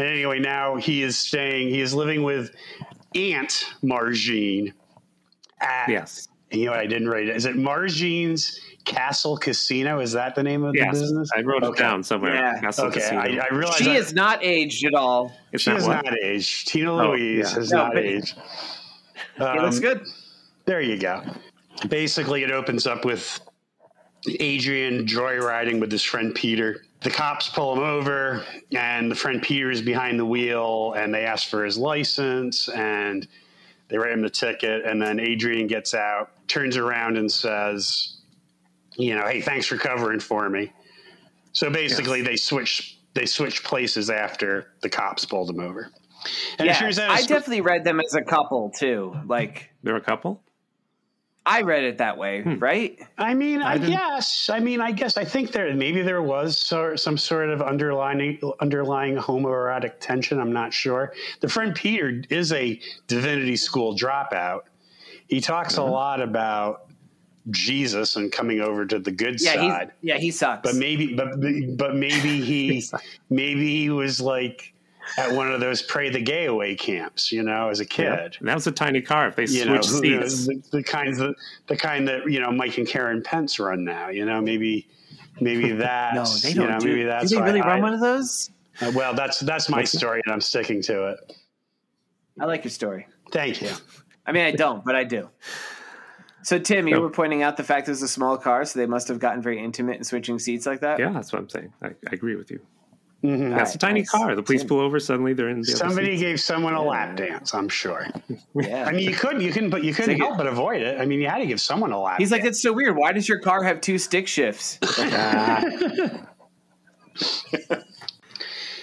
anyway, now he is staying. He is living with Aunt Marjean. At, yes. You know? I didn't write it. Is it Marjean's Castle Casino? Is that the name of Yes. the business? I wrote it down somewhere. Yeah. Castle Okay. Casino. I, I realized she I- is not aged at all. It's She not has what? not aged. Tina Oh, Louise yeah. has No, not but- aged. He looks Um, good. There you go. Basically, it opens up with Adrian joyriding with his friend Peter. The cops pull him over, and the friend Peter is behind the wheel, and they ask for his license, and they write him the ticket. And then Adrian gets out, turns around, and says, "You know, hey, thanks for covering for me." So basically, they switch they switch places after the cops pulled him over. And Yeah, turns I it's- definitely read them as a couple too. Like They're a couple? I read it that way, Hmm. right? I mean, I, didn't- guess. I mean, I guess. I think there maybe there was some sort of underlying underlying homoerotic tension. I'm not sure. The friend Peter is a divinity school dropout. He talks a lot about Jesus and coming over to the good Yeah, side. yeah, he sucks. But maybe, but but maybe he maybe he was like at one of those pray the gay away camps, you know, as a kid. And that was a tiny car. If they You know, switched who knows, seats. the, the kinds of the kind that you know Mike and Karen Pence run now. You know, maybe maybe that's no, they don't you know, do. maybe that's do they really I- run one of those? uh, well, that's that's my story, and I'm sticking to it. I like your story. Thank you. I mean, I don't, but I do. So, Tim, you So- were pointing out the fact it was a small car, so they must have gotten very intimate in switching seats like that. Yeah, that's what I'm saying. I, I agree with you. Mhm. That's a tiny nice. car. The police Tim. pull over. Suddenly they're in the Somebody seats. gave someone a lap dance. I'm sure. Yeah. I mean, you couldn't, you couldn't, but you couldn't like help but avoid it. I mean, you had to give someone a lap. He's like, dance. that's so weird. Why does your car have two stick shifts?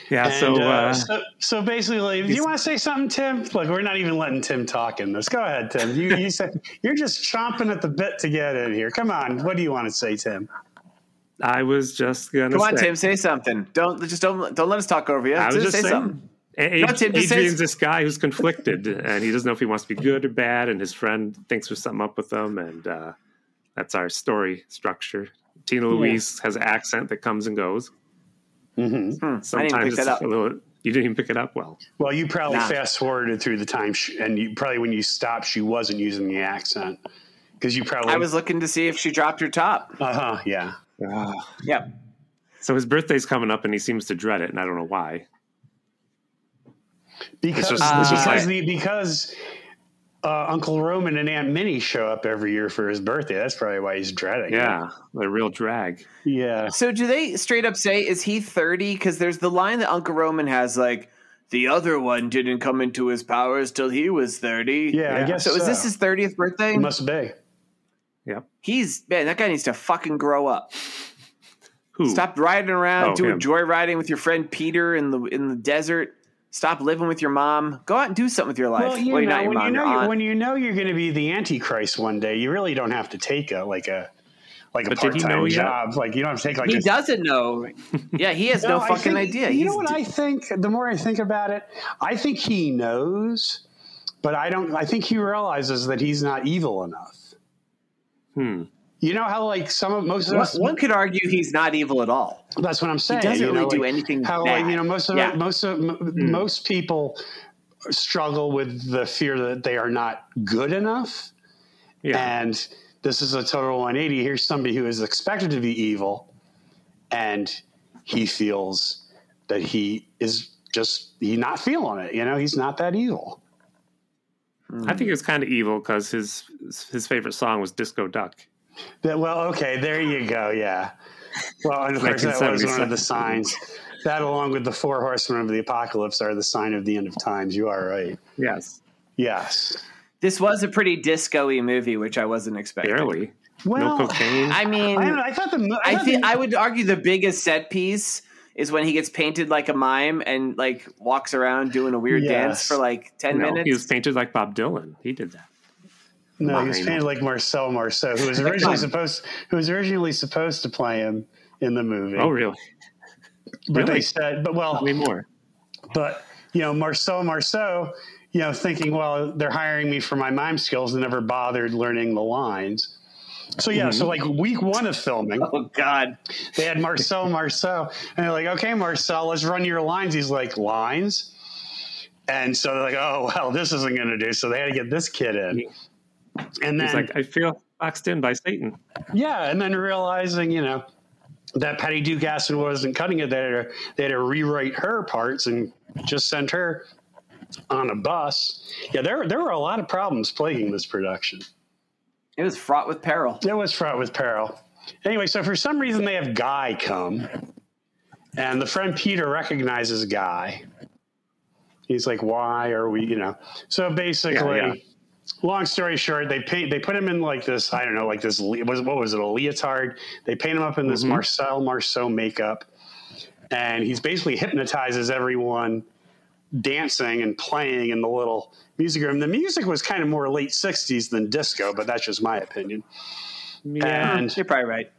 Yeah, And, so, uh, uh, so, so basically, do you want to say something, Tim? Look, we're not even letting Tim talk in this. Go ahead, Tim. You, you said you're just chomping at the bit to get in here. Come on, what do you want to say, Tim? I was just gonna Come on, say, Tim, say something. Don't just don't don't let us talk over you. I was Just just say saying. something. A- No, Tim, just say- Adrian's this guy who's conflicted, and he doesn't know if he wants to be good or bad, and his friend thinks there's something up with him, and uh, that's our story structure. Tina Louise has an accent that comes and goes. Mm-hmm. Hmm, I didn't even Sometimes that it's up. a little. You didn't even pick it up well. Well, you probably Nah. fast forwarded through the time, sh- and you probably when you stopped, she wasn't using the accent because you probably. I was looking to see if she dropped her top. Uh huh. Yeah. Yep. So his birthday's coming up, and he seems to dread it, and I don't know why. Because just- it's just because, like- the, because uh, Uncle Roman and Aunt Minnie show up every year for his birthday. That's probably why he's dreading. it. Yeah, a real drag. Yeah. So do they straight up say is he 30 cuz there's the line that Uncle Roman has like the other one didn't come into his powers till he was 30. Yeah, I guess So so. is this his 30th birthday? It must be. Yep. He's man, that guy needs to fucking grow up. Who? Stop riding around Oh, doing him. joyriding with your friend Peter in the in the desert. Stop living with your mom. Go out and do something with your life. Well, you you're know, not your when mom, you know, aunt. when you know you're going to be the Antichrist one day, you really don't have to take a like a like a But did he part know time yet? job. Like you don't have to take like he a does know. Yeah, he has no, I fucking think- idea. You He's know what I think? The more I think about it, I think he knows, but I don't. I think he realizes that he's not evil enough. Hmm. You know how like some of most of one, us. one could argue he's not evil at all. That's what I'm saying. He doesn't you know, really do anything How like bad. you know most of Yeah. most of m- most people struggle with the fear that they are not good enough. Yeah. And this is a total 180. Here's somebody who is expected to be evil, and he feels that he is just he not feeling it. You know, he's not that evil. I think it was kind of evil because his his favorite song was Disco Duck. That- well, okay, there you go. Yeah. Well, and of course, that was one of the signs. That, along with the four horsemen of the apocalypse, are the sign of the end of times. You are right. Yes, Yes. This was a pretty disco-y movie, which I wasn't expecting. barely. Well, no cocaine. I mean, I, know, I thought the. mo- I thought think the- I would argue the biggest set piece is when he gets painted like a mime and like walks around doing a weird dance for like ten no, minutes. he was painted like Bob Dylan. He did that. No, he was painted like Marcel Marceau, who was originally supposed who was originally supposed to play him in the movie. Oh, really? but they really? said, but well, Tell me more. but you know, Marcel Marceau, you know, thinking, well, they're hiring me for my mime skills and never bothered learning the lines. So yeah, so like mm-hmm. week one of filming, oh God! they had Marcel Marceau, and they're like, okay, Marcel, let's run your lines. He's like, lines. And so they're like, oh, well, this isn't going to do. So they had to get this kid in. And then, He's like, I feel boxed in by Satan. yeah, and then realizing, you know, that Patty Duke Astin wasn't cutting it, they had, to, they had to rewrite her parts and just send her on a bus. Yeah, there, there were a lot of problems plaguing this production. It was fraught with peril. It was fraught with peril. Anyway, so for some reason they have Guy come, and the friend Peter recognizes Guy. He's like, "Why are we?" You know. So basically, Yeah, yeah. long story short, they paint. They put him in like this. I don't know, like this. Was what was it? A leotard. They paint him up in this Mhm. Marcel Marceau makeup, and he's basically hypnotizes everyone dancing and playing in the little music room. The music was kind of more late '60s than disco, but that's just my opinion. Yeah. And You're probably right.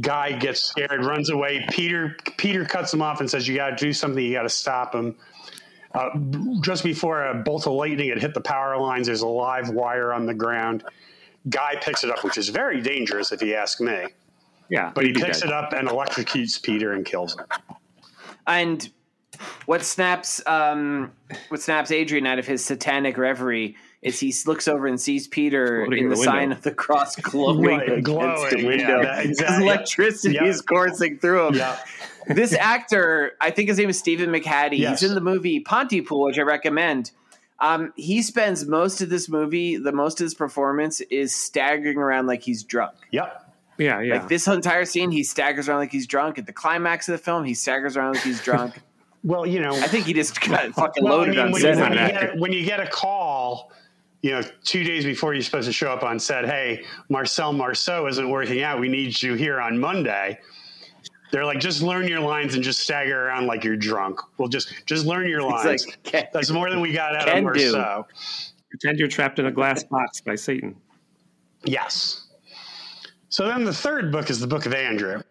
guy gets scared, runs away. Peter Peter cuts him off and says, "You got to do something. You got to stop him." Uh, just before a bolt of lightning had hit the power lines, there's a live wire on the ground. Guy picks it up, which is very dangerous if you ask me. yeah. But he picks dead. it up and electrocutes Peter and kills him. And what snaps um, what snaps Adrian out of his satanic reverie is he looks over and sees Peter Floating in in the, the sign of the cross glowing Right, against glowing, the window. that- Because exactly. electricity Yeah. is coursing through him. Yeah, this actor, I think his name is Stephen McHattie. Yes. He's in the movie Pontypool, which I recommend. Um, he spends most of this movie, the most of his performance is staggering around like he's drunk. yep. Yeah, yeah. Like this entire scene, he staggers around like he's drunk. At the climax of the film, he staggers around like he's drunk. Well, you know, I think he just got fucking Well, I loaded mean, on when, set. you, when, you get, when you get a call, you know, two days before you're supposed to show up on set, hey, Marcel Marceau isn't working out. We need you here on Monday. They're like, just learn your lines and just stagger around like you're drunk. Well, just just learn your lines. like, can, That's more than we got out Can of do. Marceau. Pretend you're trapped in a glass box by Satan. Yes. So then the third book is the book of Andrew.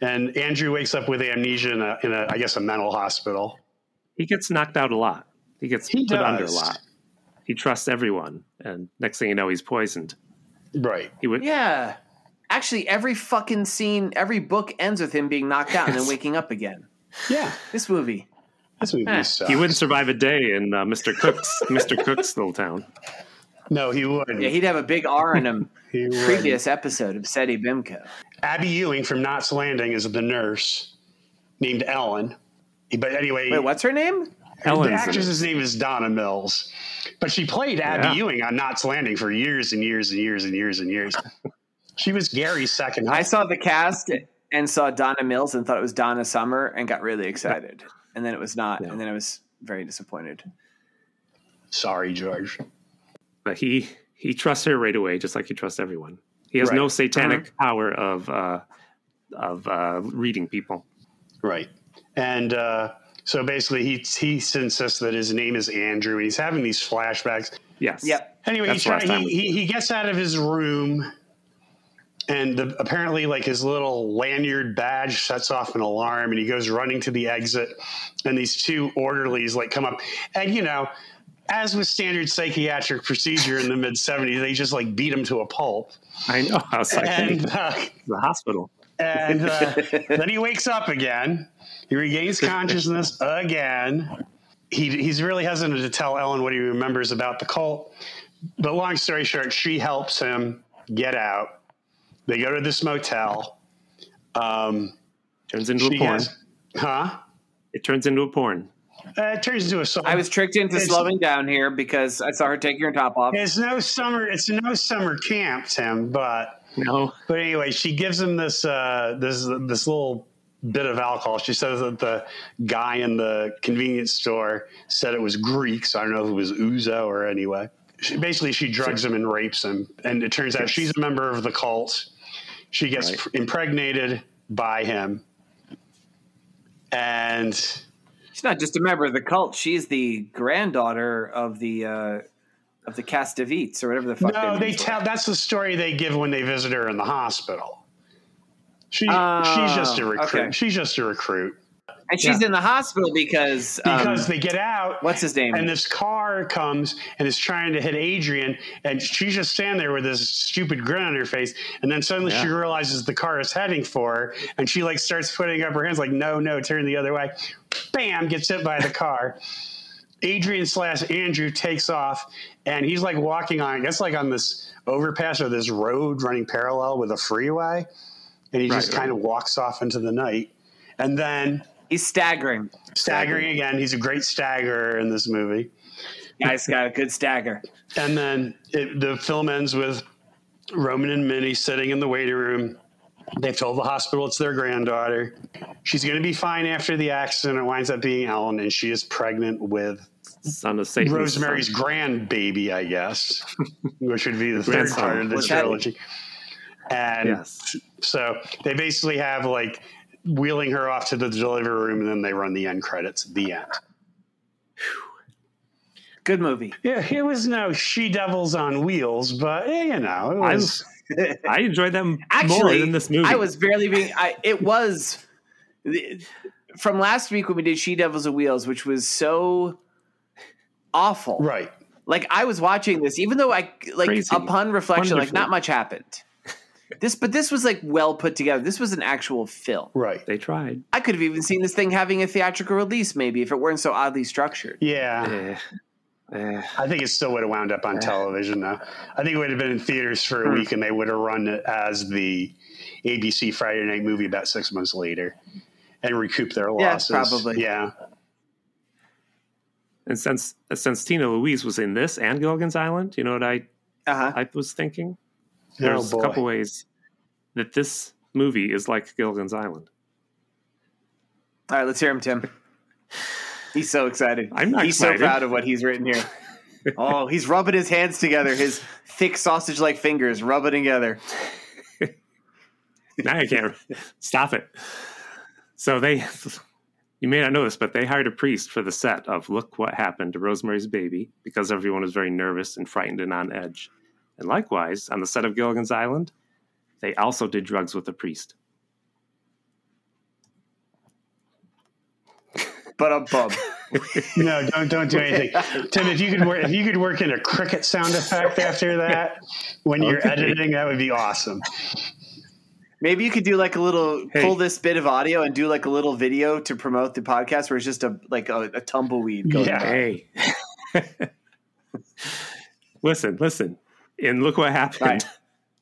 And Andrew wakes up with amnesia in a, in a I guess, a mental hospital. He gets knocked out a lot. He gets He put under a lot. He trusts everyone, and next thing you know, he's poisoned. Right. He would. yeah. Actually, every fucking scene, every book ends with him being knocked out and then waking up again. Yeah. This movie. This movie Eh. sucks. He wouldn't survive a day in uh, Mr. Cook's Mr. Cook's little town. No, he wouldn't. Yeah, he'd have a big R in him. He wouldn't. Previous episode of Seddy Bimco. Abby Ewing from Knots Landing is the nurse named Ellen. But anyway, Wait, what's her name? the Ellen's in actress's name is Donna Mills. But she played Abby Yeah. Ewing on Knots Landing for years and years and years and years and years. she was Gary's second I saw the cast and saw Donna Mills and thought it was Donna Summer and got really excited. And then it was not. No. And then I was very disappointed. Sorry, George. But he he trusts her right away, just like he trusts everyone. He has Right. no satanic power of uh, of uh, reading people. Right. And uh, so basically, he, he insists that his name is Andrew, and he's having these flashbacks. Yes. Yep. Anyway, That's he, try, he, he, he gets out of his room, and the, apparently, like his little lanyard badge sets off an alarm, and he goes running to the exit. And these two orderlies like come up, and you know, as with standard psychiatric procedure in the mid '70s, they just like beat him to a pulp. I know. I was like, And uh, the hospital. and uh, then he wakes up again. He regains consciousness again. He, he's really hesitant to tell Ellen what he remembers about the cult. But long story short, she helps him get out. They go to this motel. Um, Turns into a porn. has, huh? It turns into a porn. Uh, it turns into a song. I was tricked into It's- slowing down here because I saw her taking her top off. It's no summer. It's no summer camp, Tim. But No. but anyway, she gives him this uh, this this little bit of alcohol. She says that the guy in the convenience store said it was Greek, so I don't know if it was ouzo or anyway. She, basically, she drugs him and rapes him, and it turns out she's a member of the cult. She gets Right. impregnated by him, and She's not just a member of the cult; she's the granddaughter of the uh, of the Castevets or whatever the fuck. no, their they names were. tell that's the story they give when they visit her in the hospital. She Oh, she's just a recruit. okay. She's just a recruit. and she's in the hospital because um, because they get out. what's his name? And this car comes and is trying to hit Adrian, and she's just standing there with this stupid grin on her face. And then suddenly she realizes the car is heading for her, and she like starts putting up her hands like, "No, no, turn the other way." Bam! Gets hit by the car. Adrian slash Andrew takes off, and he's like walking on, I guess, like on this overpass or this road running parallel with a freeway, and he just Right, kind of walks off into the night. And then He's staggering. staggering again. He's a great staggerer in this movie. Guy's got a good stagger. And then it, the film ends with Roman and Minnie sitting in the waiting room. They've told the hospital it's their granddaughter. She's going to be fine after the accident. It winds up being Ellen, and she is pregnant with Son of Satan. Rosemary's grandbaby, I guess, which would be the third Grandson. part of the trilogy. And Yes. so they basically have like wheeling her off to the delivery room, and then they run the end credits. The end. Good movie. Yeah, it was no she devils on wheels, but eh, you know, it was. I enjoyed them more Actually, than this movie. I was barely being. I, it was from last week when we did She Devils of Wheels, which was so awful. Right. Like I was watching this, even though I like Crazy. upon reflection, like not much happened. This, but this was like well put together. This was an actual film. Right. They tried. I could have even seen this thing having a theatrical release, maybe if it weren't so oddly structured. Yeah. Eh, eh. I think it still would have wound up on television, though. I think it would have been in theaters for a Hmm. week and they would have run it as the ABC Friday night movie about six months later and recoup their losses. Yeah, losses. probably. Yeah. And since since Tina Louise was in this and Gilligan's Island, you know what I Uh huh. I was thinking? Oh, There's a couple ways that this movie is like Gilligan's Island. All right, let's hear him, Tim. He's so excited. I'm not He's excited. so proud of what he's written here. oh, he's rubbing his hands together, his thick sausage-like fingers rubbing together. now I can't stop it. So they, you may not know this, but they hired a priest for the set of "Look What Happened to Rosemary's Baby" because everyone was very nervous and frightened and on edge. And likewise, on the set of Gilligan's Island, they also did drugs with the priest. But a bum. No, don't don't do anything, Tim. If you could work, if you could work in a cricket sound effect after that when you're Okay. editing, that would be awesome. Maybe you could do like a little Hey. pull this bit of audio and do like a little video to promote the podcast where it's just a like a, a tumbleweed going Yeah. Hey, listen, listen, and look what happened Right.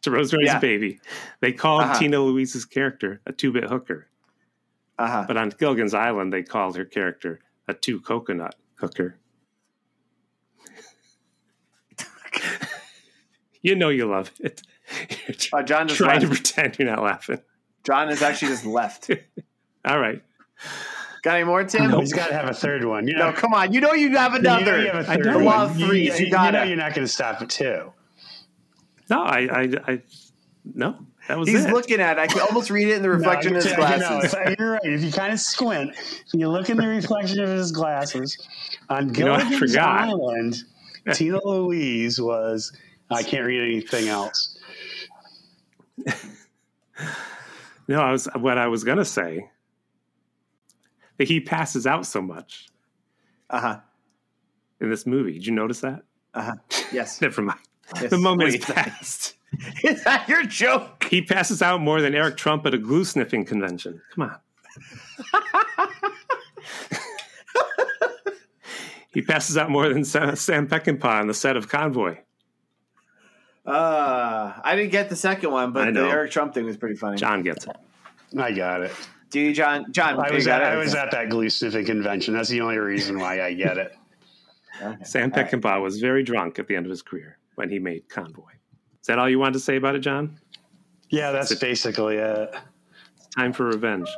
to Rosemary's Yeah. Baby. They called Uh-huh. Tina Louise's character a two-bit hooker. Uh-huh. But on Gilligan's Island, they called her character a two coconut hooker. you know you love it. You're Uh, John just trying to pretend you're not laughing. John has actually just left. All right. Got any more, Tim? He's got to have a third one. You know, No, come on. You know you have you know another. you have a I third know. one. The law of You- threes, you you gotta. know you're not going to stop at two. No, I, I, I no, that was He's it. looking at it. I can almost read it in the reflection No, of his you know, glasses. you're right. If you kind of squint, you look in the reflection of his glasses on You know, I forgot. Island, Tina Louise was. I can't read anything else. no, I was what I was gonna say. That he passes out so much Uh-huh. in this movie. Did you notice that? Uh-huh. Yes. Never mind. Yes. The moment Wait, is past. Is that your joke? He passes out more than Eric Trump at a glue sniffing convention. Come on. he passes out more than Sam Peckinpah on the set of Convoy. Uh, I didn't get the second one, but the. Eric Trump thing was pretty funny. John gets it. I got it. Do you, John? John, I was at. I was at that glue sniffing convention. That's the only reason why I get it. Okay. Sam All right. Peckinpah was very drunk at the end of his career when he made Convoy. Is that all you wanted to say about it, John? Yeah, that's basically it. Time for revenge.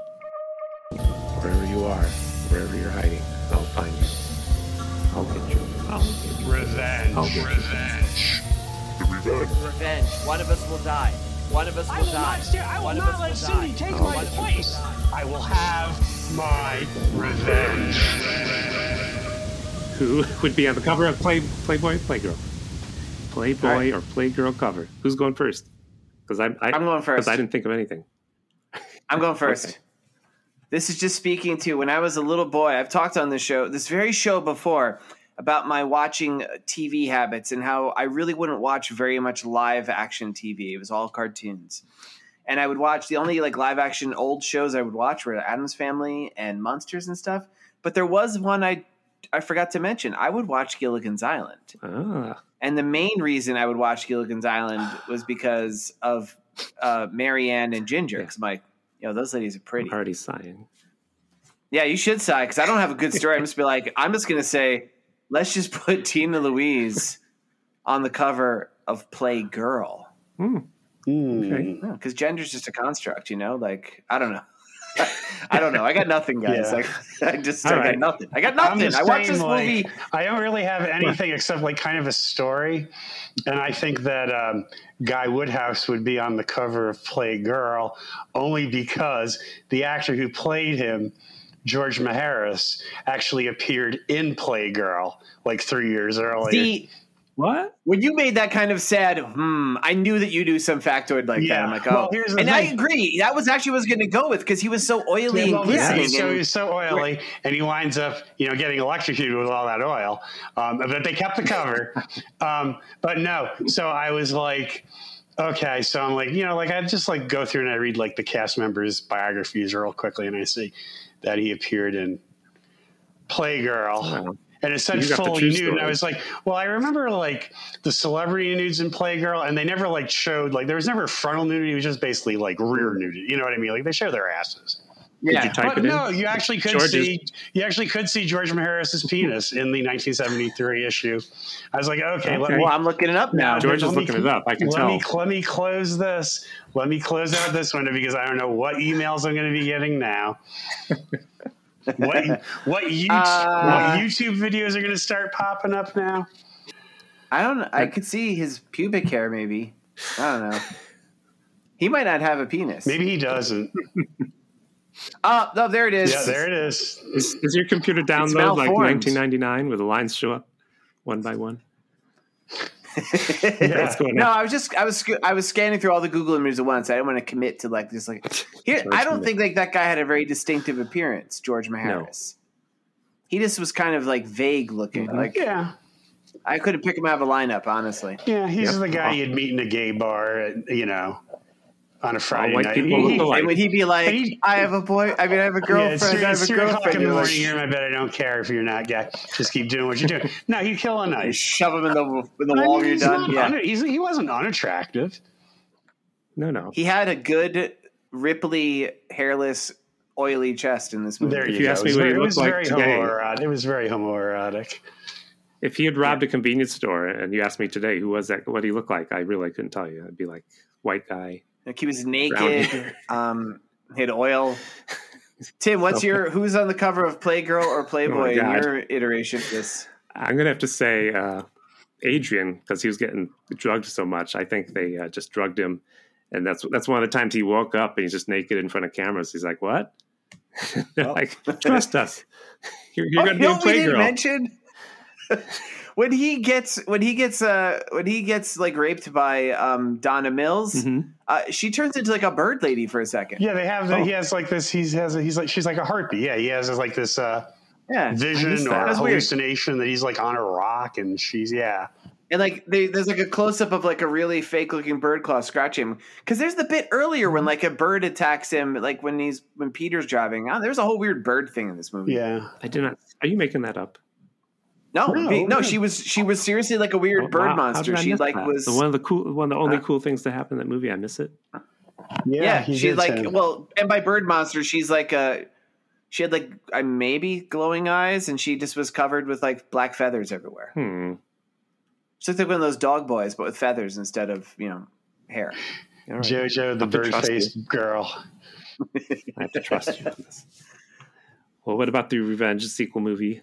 Wherever you are, wherever you're hiding, I'll find you. I'll get you. I'll get you. Revenge. I'll get you. Revenge. Revenge. One of us will die. One of us will I will die. not, sta- I will One of not us let will Cindy die. take Oh. my One of us will place. I will have my revenge. Who would be on the cover of Play Playboy Playgirl? Playboy right. or Playgirl cover? Who's going first? Because I, I, I'm going first. Because I didn't think of anything. I'm going first. Okay. This is just speaking to when I was a little boy. I've talked on this show, this very show before, about my watching uh, TV habits and how I really wouldn't watch very much live action TV. It was all cartoons. And I would watch the only like live action old shows I would watch were Addams Family and Monsters and stuff. But there was one I I forgot to mention. I would watch Gilligan's Island. Ah, And the main reason I would watch Gilligan's Island was because of uh, Mary Ann and Ginger. Because I'm like, you know, those ladies are pretty. I'm already sighing. Yeah, you should sigh because I don't have a good story. I'm just be like, I'm just gonna say, let's just put Tina Louise on the cover of Playgirl Hmm. Hmm. because gender's just a construct, you know. Like I don't know. I don't know. I got nothing, guys. Yeah. Like, I just I right. got nothing. I got nothing. I watched this like, movie. I don't really have anything except like kind of a story, and I think that um, Guy Woodhouse would be on the cover of Playgirl only because the actor who played him, George Maharis, actually appeared in Playgirl like three years earlier. See, What? when you made that kind of sad, hmm, I knew that you do some factoid like that. I'm like, oh, Well, and I agree. That was actually what I was going to go with because he was so oily Yeah, and yeah, so, he's so oily, and he winds up, you know, getting electrocuted with all that oil. Um, but they kept the cover. um, but no, so I was like, okay, so I'm like, you know, like I just like go through and I read like the cast members' biographies real quickly, and I see that he appeared in Playgirl. Wow. And it said You got the fully nude, and. I was like, "Well, I remember like the celebrity nudes in Playgirl, and they never like showed like there was never frontal nudity; it was just basically like rear nudity. You know what I mean? Like they show their asses. Yeah. you type But it in? no, you actually could George's- see you actually could see George Maharis's penis in the 1973 issue. I was like, okay, let Okay. me well, I'm looking it up now. Now, George let is me- looking it up. I can let tell. me let me close this. Let me close out this window because I don't know what emails I'm going to be getting now. What what YouTube, Uh, what YouTube videos are going to start popping up now? I don't. I could see his pubic hair. Maybe I don't know. He might not have a penis. Maybe he doesn't. Oh, no, there it is. Yeah, there it is. Is, is your computer download like 1999 where the lines show up one by one? Yeah. No. I was just I was I was scanning through all the Google images at once. I didn't want to commit to like this. Like here, I don't Mah- think like that guy had a very distinctive appearance. George Maharis. He just was kind of like vague looking. Mhm. Like Yeah, I couldn't pick him out of a lineup, honestly. yeah. He's Yep. the guy you'd meet in a gay bar, at, you know, on a Friday white night. people look alike. And would he be like, He- "I have a boy. I mean, I have a Yeah, girlfriend. it's three, I it's have a o'clock girlfriend." in the morning. like, You're in my bed. I don't care if you're not gay. Just keep doing what you're doing. No, he'd kill a you shove him in the in the I wall. mean, You're done. Yeah. un- he's, he wasn't unattractive. No, no. He had a good Ripley hairless, oily chest in this movie. There you you go. ask it me was what he very, it looked was like very today- homoerotic. It was very homoerotic. If he had robbed a convenience store and you asked me today who was that, what he looked like? I really couldn't tell you. I'd be like white guy. Like he was naked. Um, he had oil. Tim, what's your who's on the cover of Playgirl or Playboy in your iteration of this? I'm gonna have to say uh, Adrian because he was getting drugged so much. I think they uh, just drugged him, and that's that's one of the times he woke up and he's just naked in front of cameras. He's like, "What?" They're like, "Trust us. You're, you're Oh, gonna be a what we didn't playgirl." mention when he gets when he gets uh when he gets like raped by um Donna Mills, Mhm. uh, she turns into like a bird lady for a second. Yeah, they have. The, Oh. He has like this. He has. A, he's like. She's like a harpy. Yeah, he has like this uh, Yeah. vision or that. Weird. hallucination that he's like on a rock and she's yeah. And like they, there's like a close up of like a really fake looking bird claw scratching him because there's the bit earlier Mm-hmm. when like a bird attacks him like when he's when Peter's driving. Oh, there's a whole weird bird thing in this movie. Yeah. I do not. Are you making that up? No, No, be- no, no. she was she was seriously like a weird Oh, bird wow. Monster. She like that? was The one of the cool, one of the only Uh, cool things to happen in that movie. I miss it. Yeah, he she's like say- well, and by bird monster, she's like a. She had like maybe glowing eyes, and she just was covered with like black feathers everywhere. Hmm. She looked like one of those dog boys, but with feathers instead of you know hair. All right. JoJo, the bird trust faced girl. I have to trust you on this. Well, what about the revenge sequel movie?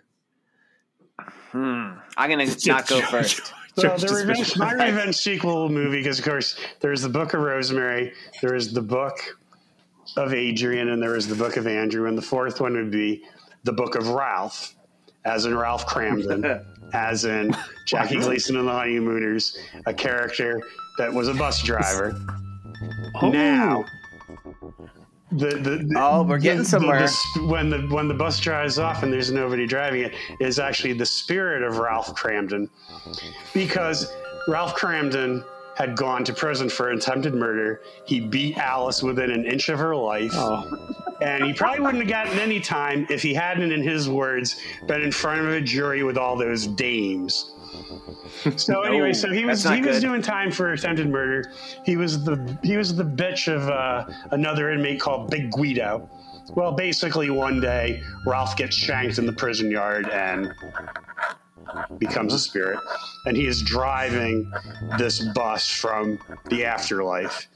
Hmm. I'm gonna not go first. Well, George the just revenge, my revenge sequel movie, because of course there's the Book of Rosemary, there is the Book of Adrian, and there is the Book of Andrew, and the fourth one would be the Book of Ralph, as in Ralph Kramden, as in Jackie Gleason and the Honeymooners, a character that was a bus driver. Now, the, the, the- Oh, we're getting somewhere. when the when the bus drives off and there's nobody driving it is actually the spirit of Ralph Kramden, because Ralph Kramden had gone to prison for attempted murder. He beat Alice within an inch of her life. Oh, And he probably wouldn't have gotten any time if he hadn't, in his words, been in front of a jury with all those dames. So anyway, so he was he was doing time for attempted murder. He was the he was the bitch of uh, another inmate called Big Guido. Well, basically, one day Ralph gets shanked in the prison yard and becomes a spirit, and he is driving this bus from the afterlife.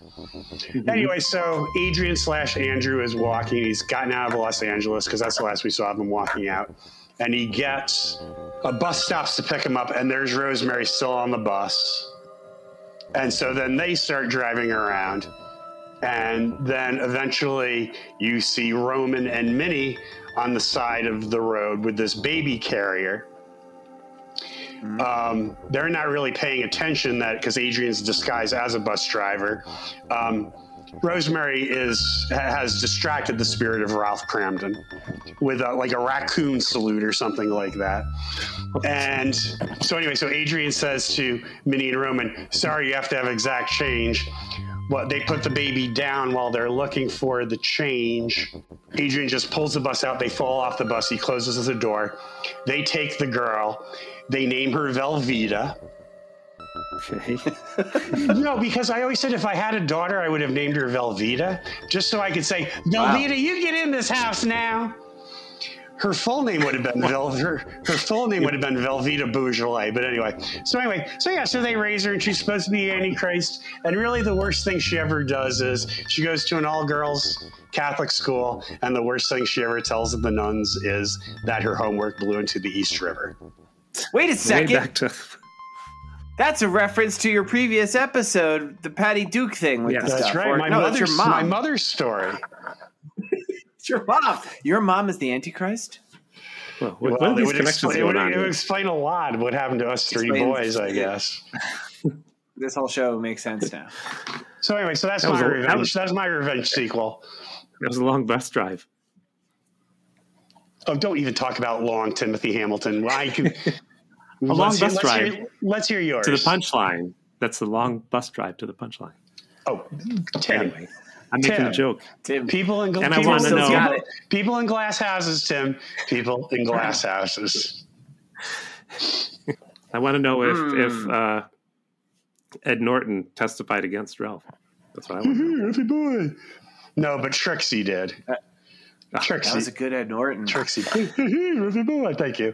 Anyway, so Adrian slash Andrew is walking. He's gotten out of Los Angeles because that's the last we saw of him walking out. And he gets a bus stops to pick him up, and there's Rosemary still on the bus. And so then they start driving around. And then eventually you see Roman and Minnie on the side of the road with this baby carrier. Um, they're not really paying attention that because Adrian's disguised as a bus driver. Um, Rosemary is has distracted the spirit of Ralph Kramden with a, like a raccoon salute or something like that. And so anyway, so Adrian says to Minnie and Roman, "Sorry, you have to have exact change." What they put the baby down while they're looking for the change. Adrian just pulls the bus out. They fall off the bus. He closes the door. They take the girl. They name her Velveeta. Okay. No, because I always said if I had a daughter, I would have named her Velveeta, just so I could say, Velveeta, you get in this house now. Her full name would have been Vel- her, her full name would have been Velveeta Beaujolais. But anyway, so anyway, so yeah, so they raise her, and she's supposed to be Antichrist. And really, the worst thing she ever does is she goes to an all-girls Catholic school, and the worst thing she ever tells the nuns is that her homework blew into the East River. Wait a Way second. Back to That's a reference to your previous episode, the Patty Duke thing with Yeah. the That's stuff. right. Or- my no, that's mother's your mom. my mother's story. It's your mom. Your mom is the Antichrist. well, what, what Well, are it these would, explain, it, going would, on? it would explain a lot of what happened to us three Explains- boys, I guess. This whole show makes sense now. So anyway, so that's That my a- that revenge. was- that's my revenge sequel. It was a long bus drive. Oh, don't even talk about long Timothy Hamilton. Well, I can. A long bus drive Hear, let's hear yours. To the punchline. That's the long bus drive to the punchline. Oh, Tim. Anyway, I'm making a joke. Tim. People in And I wanna know- Got people in glass houses, Tim. People in glass houses. I want to know if Hmm. if uh, Ed Norton testified against Ralph. That's what I want. to know. Happy boy. No, but Trixie did. Trixie. That was a good Ed Norton. Trixie. Happy boy. Thank you.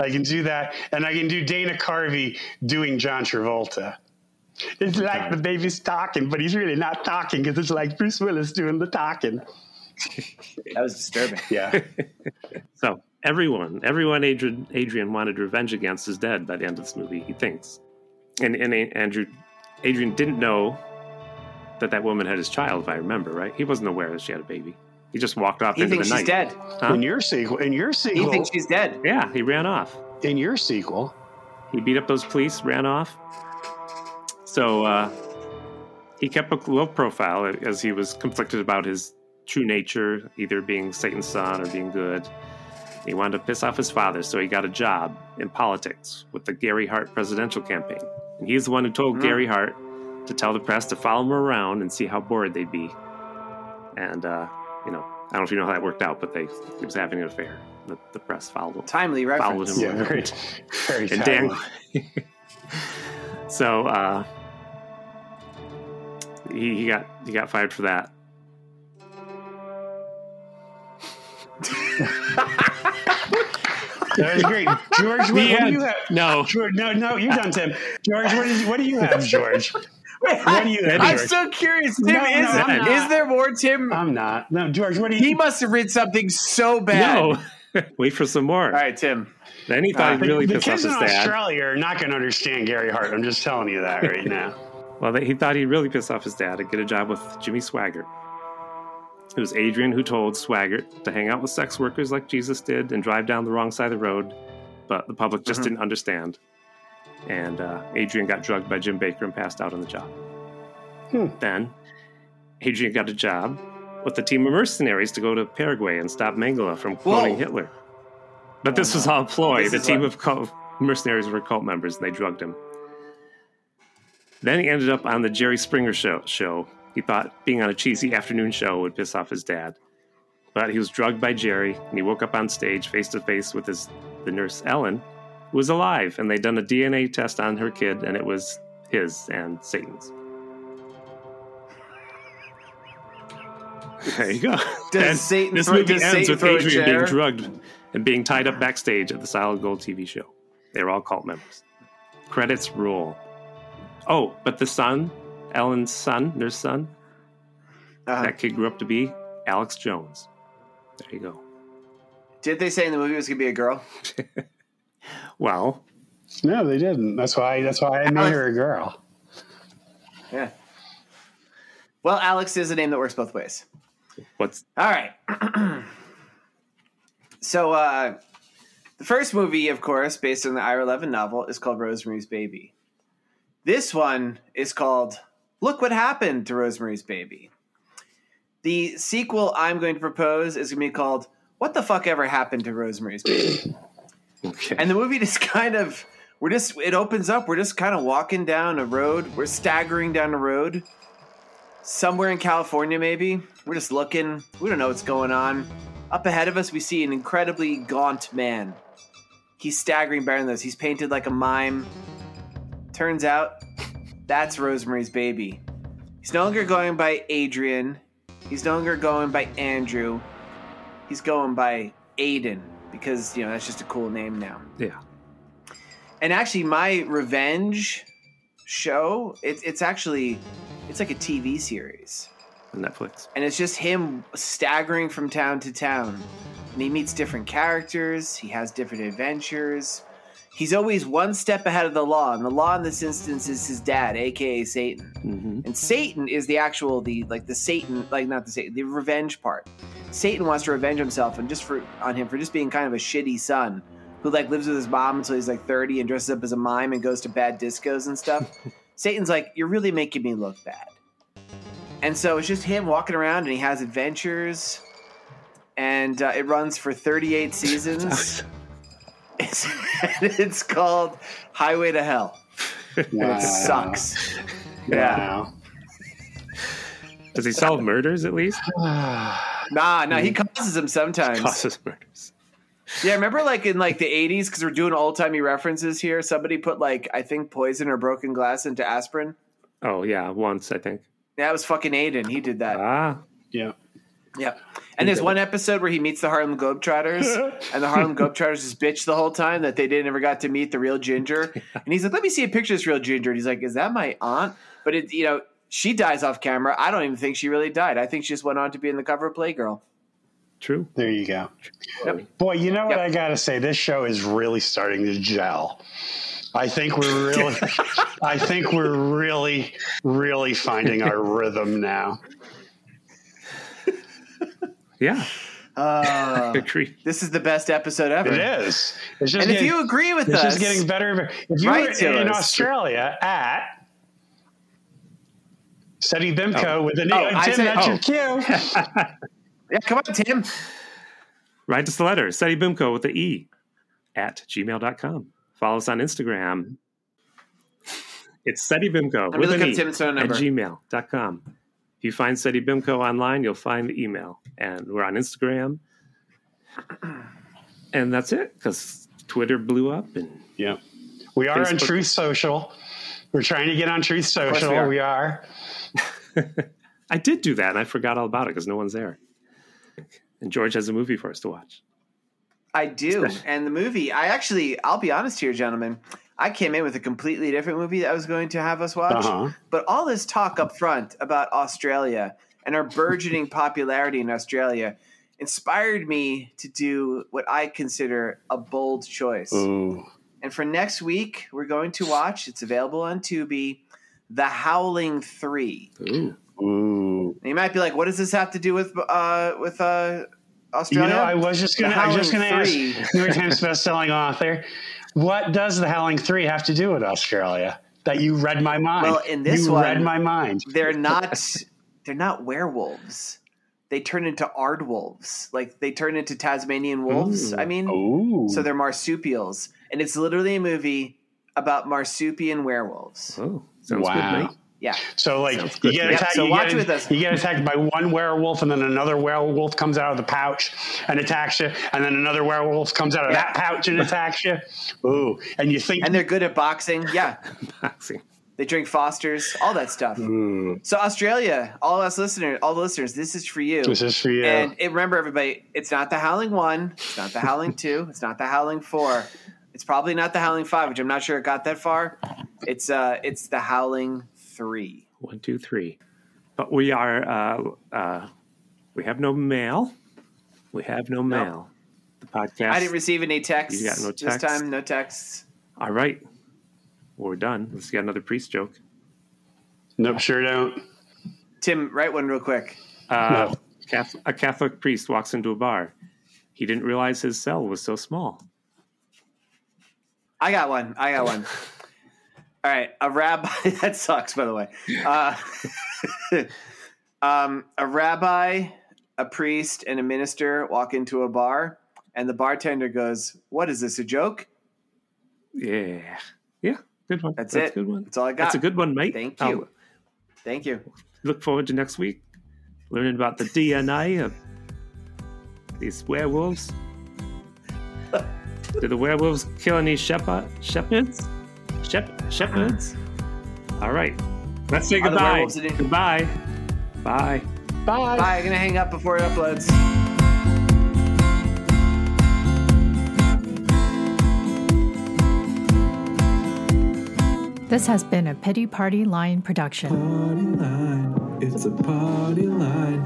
I can do that. And I can do Dana Carvey doing John Travolta. It's like the baby's talking, but he's really not talking because it's like Bruce Willis doing the talking. That was disturbing. Yeah. So everyone, everyone Adrian, Adrian wanted revenge against is dead by the end of this movie. He thinks, and and Andrew, Adrian didn't know that that woman had his child. If I remember right, he wasn't aware that she had a baby. He just walked off He into thinks the she's dead. Huh? In your sequel, in your sequel, He thinks she's dead. Yeah, he ran off. in your sequel, He beat up those police, ran off. So uh, he kept a low profile as he was conflicted about his true nature, either being Satan's son or being good. He wanted to piss off his father, so he got a job in politics with the Gary Hart presidential campaign. And he's the one who told Hmm. Gary Hart to tell the press to follow him around and see how bored they'd be. And, uh, you know, I don't know if you know how that worked out, but they he was having an affair. The, the press followed him. Timely Followed reference. him. yeah, very, very And timely. Dan. so uh, He, he got he got fired for that. That was great, George. What, what do you have? No. George, no, no, you're done, Tim. George, what do you, what do you have, George? What do you have, I'm George? so curious. Tim, No, no, is, I'm is there more Tim? I'm not. No, George, what do he must have read something so bad. No. Wait for some more. All right, Tim. Then he thought Uh, he'd really the piss off kids his in dad. Australia are not going to understand Gary Hart. I'm just telling you that right now. Well, he thought he'd really piss off his dad and get a job with Jimmy Swaggart. It was Adrian who told Swaggart to hang out with sex workers like Jesus did and drive down the wrong side of the road, but the public just didn't understand. And uh, Adrian got drugged by Jim Bakker and passed out on the job. Hmm. Then, Adrian got a job with a team of mercenaries to go to Paraguay and stop Mengele from cloning Whoa. Hitler. But this was all a ploy. The team what- of cult mercenaries were cult members and they drugged him. Then he ended up on the Jerry Springer show. show. He thought being on a cheesy afternoon show would piss off his dad. But he was drugged by Jerry, and he woke up on stage face to face with his the nurse Ellen, was alive, and they'd done a DNA test on her kid, and it was his and Satan's. There you go. Does And Satan this throw- movie does ends Satan with Adrian being drugged and being tied up backstage at the Solid Gold TV show. They were all cult members. Credits roll. Oh, but the son, Ellen's son, their son, Uh, that kid grew up to be Alex Jones. There you go. did they say in the movie it was going to be a girl? Well, No, they didn't. That's why. That's why I made her a girl. Yeah. Well, Alex is a name that works both ways. what's All right. so, uh, the first movie, of course, based on the Ira Levin novel, is called Rosemary's Baby. This one is called Look What Happened to Rosemary's Baby. The sequel I'm going to propose is going to be called What the Fuck Ever Happened to Rosemary's Baby? okay? And the movie just kind of we're just it opens up, we're just kind of walking down a road, we're staggering down a road. Somewhere in California, maybe. We're just looking. We don't know what's going on. Up ahead of us, we see an incredibly gaunt man. He's staggering bearing this. He's painted like a mime. Turns out, that's Rosemary's baby. He's no longer going by Adrian. He's no longer going by Andrew. He's going by Aiden because, you know, that's just a cool name now. yeah. And actually, my revenge show, it, it's actually, it's like a TV series. On Netflix. And it's just him staggering from town to town. And he meets different characters. He has different adventures. He's always one step ahead of the law. And the law in this instance is his dad, aka Satan. hmm And Satan is the actual the like the Satan like not the Satan the revenge part. Satan wants to revenge himself and just for on him for just being kind of a shitty son who like lives with his mom until he's like 30 and dresses up as a mime and goes to bad discos and stuff. Satan's like you're really making me look bad. And so it's just him walking around and he has adventures and uh, it runs for 38 seasons. it's, it's called Highway to Hell. Wow. It sucks. Yeah. Does he solve murders at least? Nah, nah, he causes them sometimes. Causes murders. Yeah, remember like in like the '80s because we're doing old timey references here. Somebody put like I think poison or broken glass into aspirin. Oh yeah, once I think. That was fucking Aiden. He did that. Ah, yeah. Yep. And there's one episode where he meets the Harlem Globetrotters, and the Harlem Globetrotters just bitch the whole time that they didn't ever got to meet the real Ginger. And he's like, "Let me see a picture of this real Ginger." And he's like, "Is that my aunt?" But it, you know, she dies off camera. I don't even think she really died. I think she just went on to be in the cover of Playgirl. true. There you go. Yep. Boy, you know what Yep. I got to say? This show is really starting to gel. I think we're really, I think we're really, really finding our rhythm now. Yeah, Uh, this is the best episode ever. It is. It's just And if you agree with it's us, just getting better. If you Write were in us. Australia at Seddy Bimco with an Oh, oh, I Tim, said- that's oh. your cue. yeah, come on, Tim. Write us a letter, Seddy Bimco with the E at gmail.com. Follow us on Instagram. It's Seddy Bimco me with look an up E Tim's phone at number. gmail.com. If you find Seddy Bimco online, you'll find the email. And we're on Instagram. And that's it because Twitter blew up. And Yeah. We are on Truth Social. We're trying to get on Truth course we Social. are. We are. I did do that, and I forgot all about it because no one's there. And George has a movie for us to watch. I do. And the movie, I actually, I'll be honest here, gentlemen. I came in with a completely different movie that I was going to have us watch. Uh-huh. But all this talk up front about Australia and our burgeoning popularity in Australia inspired me to do what I consider a bold choice. Ooh. And for next week, we're going to watch, it's available on Tubi, The Howling 3. Ooh. Ooh. You might be like, what does this have to do with uh, with uh, You Australia? know, I was just gonna, I was just gonna ask New York Times best-selling author, what does the Howling Three have to do with Australia? That you read my mind. Well, in this you one- read my mind. they're not they're not werewolves. They turn into aardwolves. Like they turn into Tasmanian wolves. Ooh. I mean, Ooh. so they're marsupials, and it's literally a movie about marsupial werewolves. Oh, sounds Wow. good, mate. Yeah, So like Sounds you good. get Yep, attacked, so you, watch get, with us. you get attacked by one werewolf, and then another werewolf comes out of the pouch and attacks you, and then another werewolf comes out of Yeah. that pouch and attacks you. Ooh, and you think and they're good at boxing. Yeah, Boxing. they drink Fosters, all that stuff. Ooh, So Australia, all us listeners, all the listeners, this is for you. this is for you. And it, remember, everybody, it's not the Howling One, it's not the Howling Two, it's not the Howling Four, it's probably not the Howling Five, which I'm not sure it got that far. It's uh, it's the Howling Three. One, two, three. But we are, uh, uh, we have no mail. We have no mail. The podcast. I didn't receive any texts. You got no This time, no texts. All right. Well, we're done. Let's get another priest joke. nope, sure don't. Tim, write one real quick. Uh, No. Cath- a Catholic priest walks into a bar. He didn't realize his cell was so small. I got one. I got one. All right, a rabbi. that sucks, by the way. Uh, um, a rabbi, a priest, and a minister walk into a bar, and the bartender goes, "What is this? A joke?" Yeah. Yeah. Good one. That's, That's it. a good one. That's all I got. That's a good one, mate. Thank I'll you. Thank you. look forward to next week learning about the DNA of these werewolves. Did the werewolves kill any shepherd, shepherds? Shep, shepherds? Uh-huh. All right. Let's say goodbye. Goodbye. Bye. Bye. Bye. I'm gonna hang up before it uploads. This has been a Pity Party Line production. Party line, it's a party line.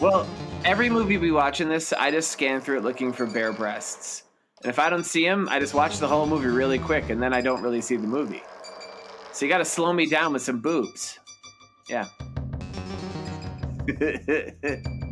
Well, every movie we watch in this, I just scan through it looking for bare breasts. And if I don't see them, I just watch the whole movie really quick, and then I don't really see the movie. So you got to slow me down with some boobs. Yeah.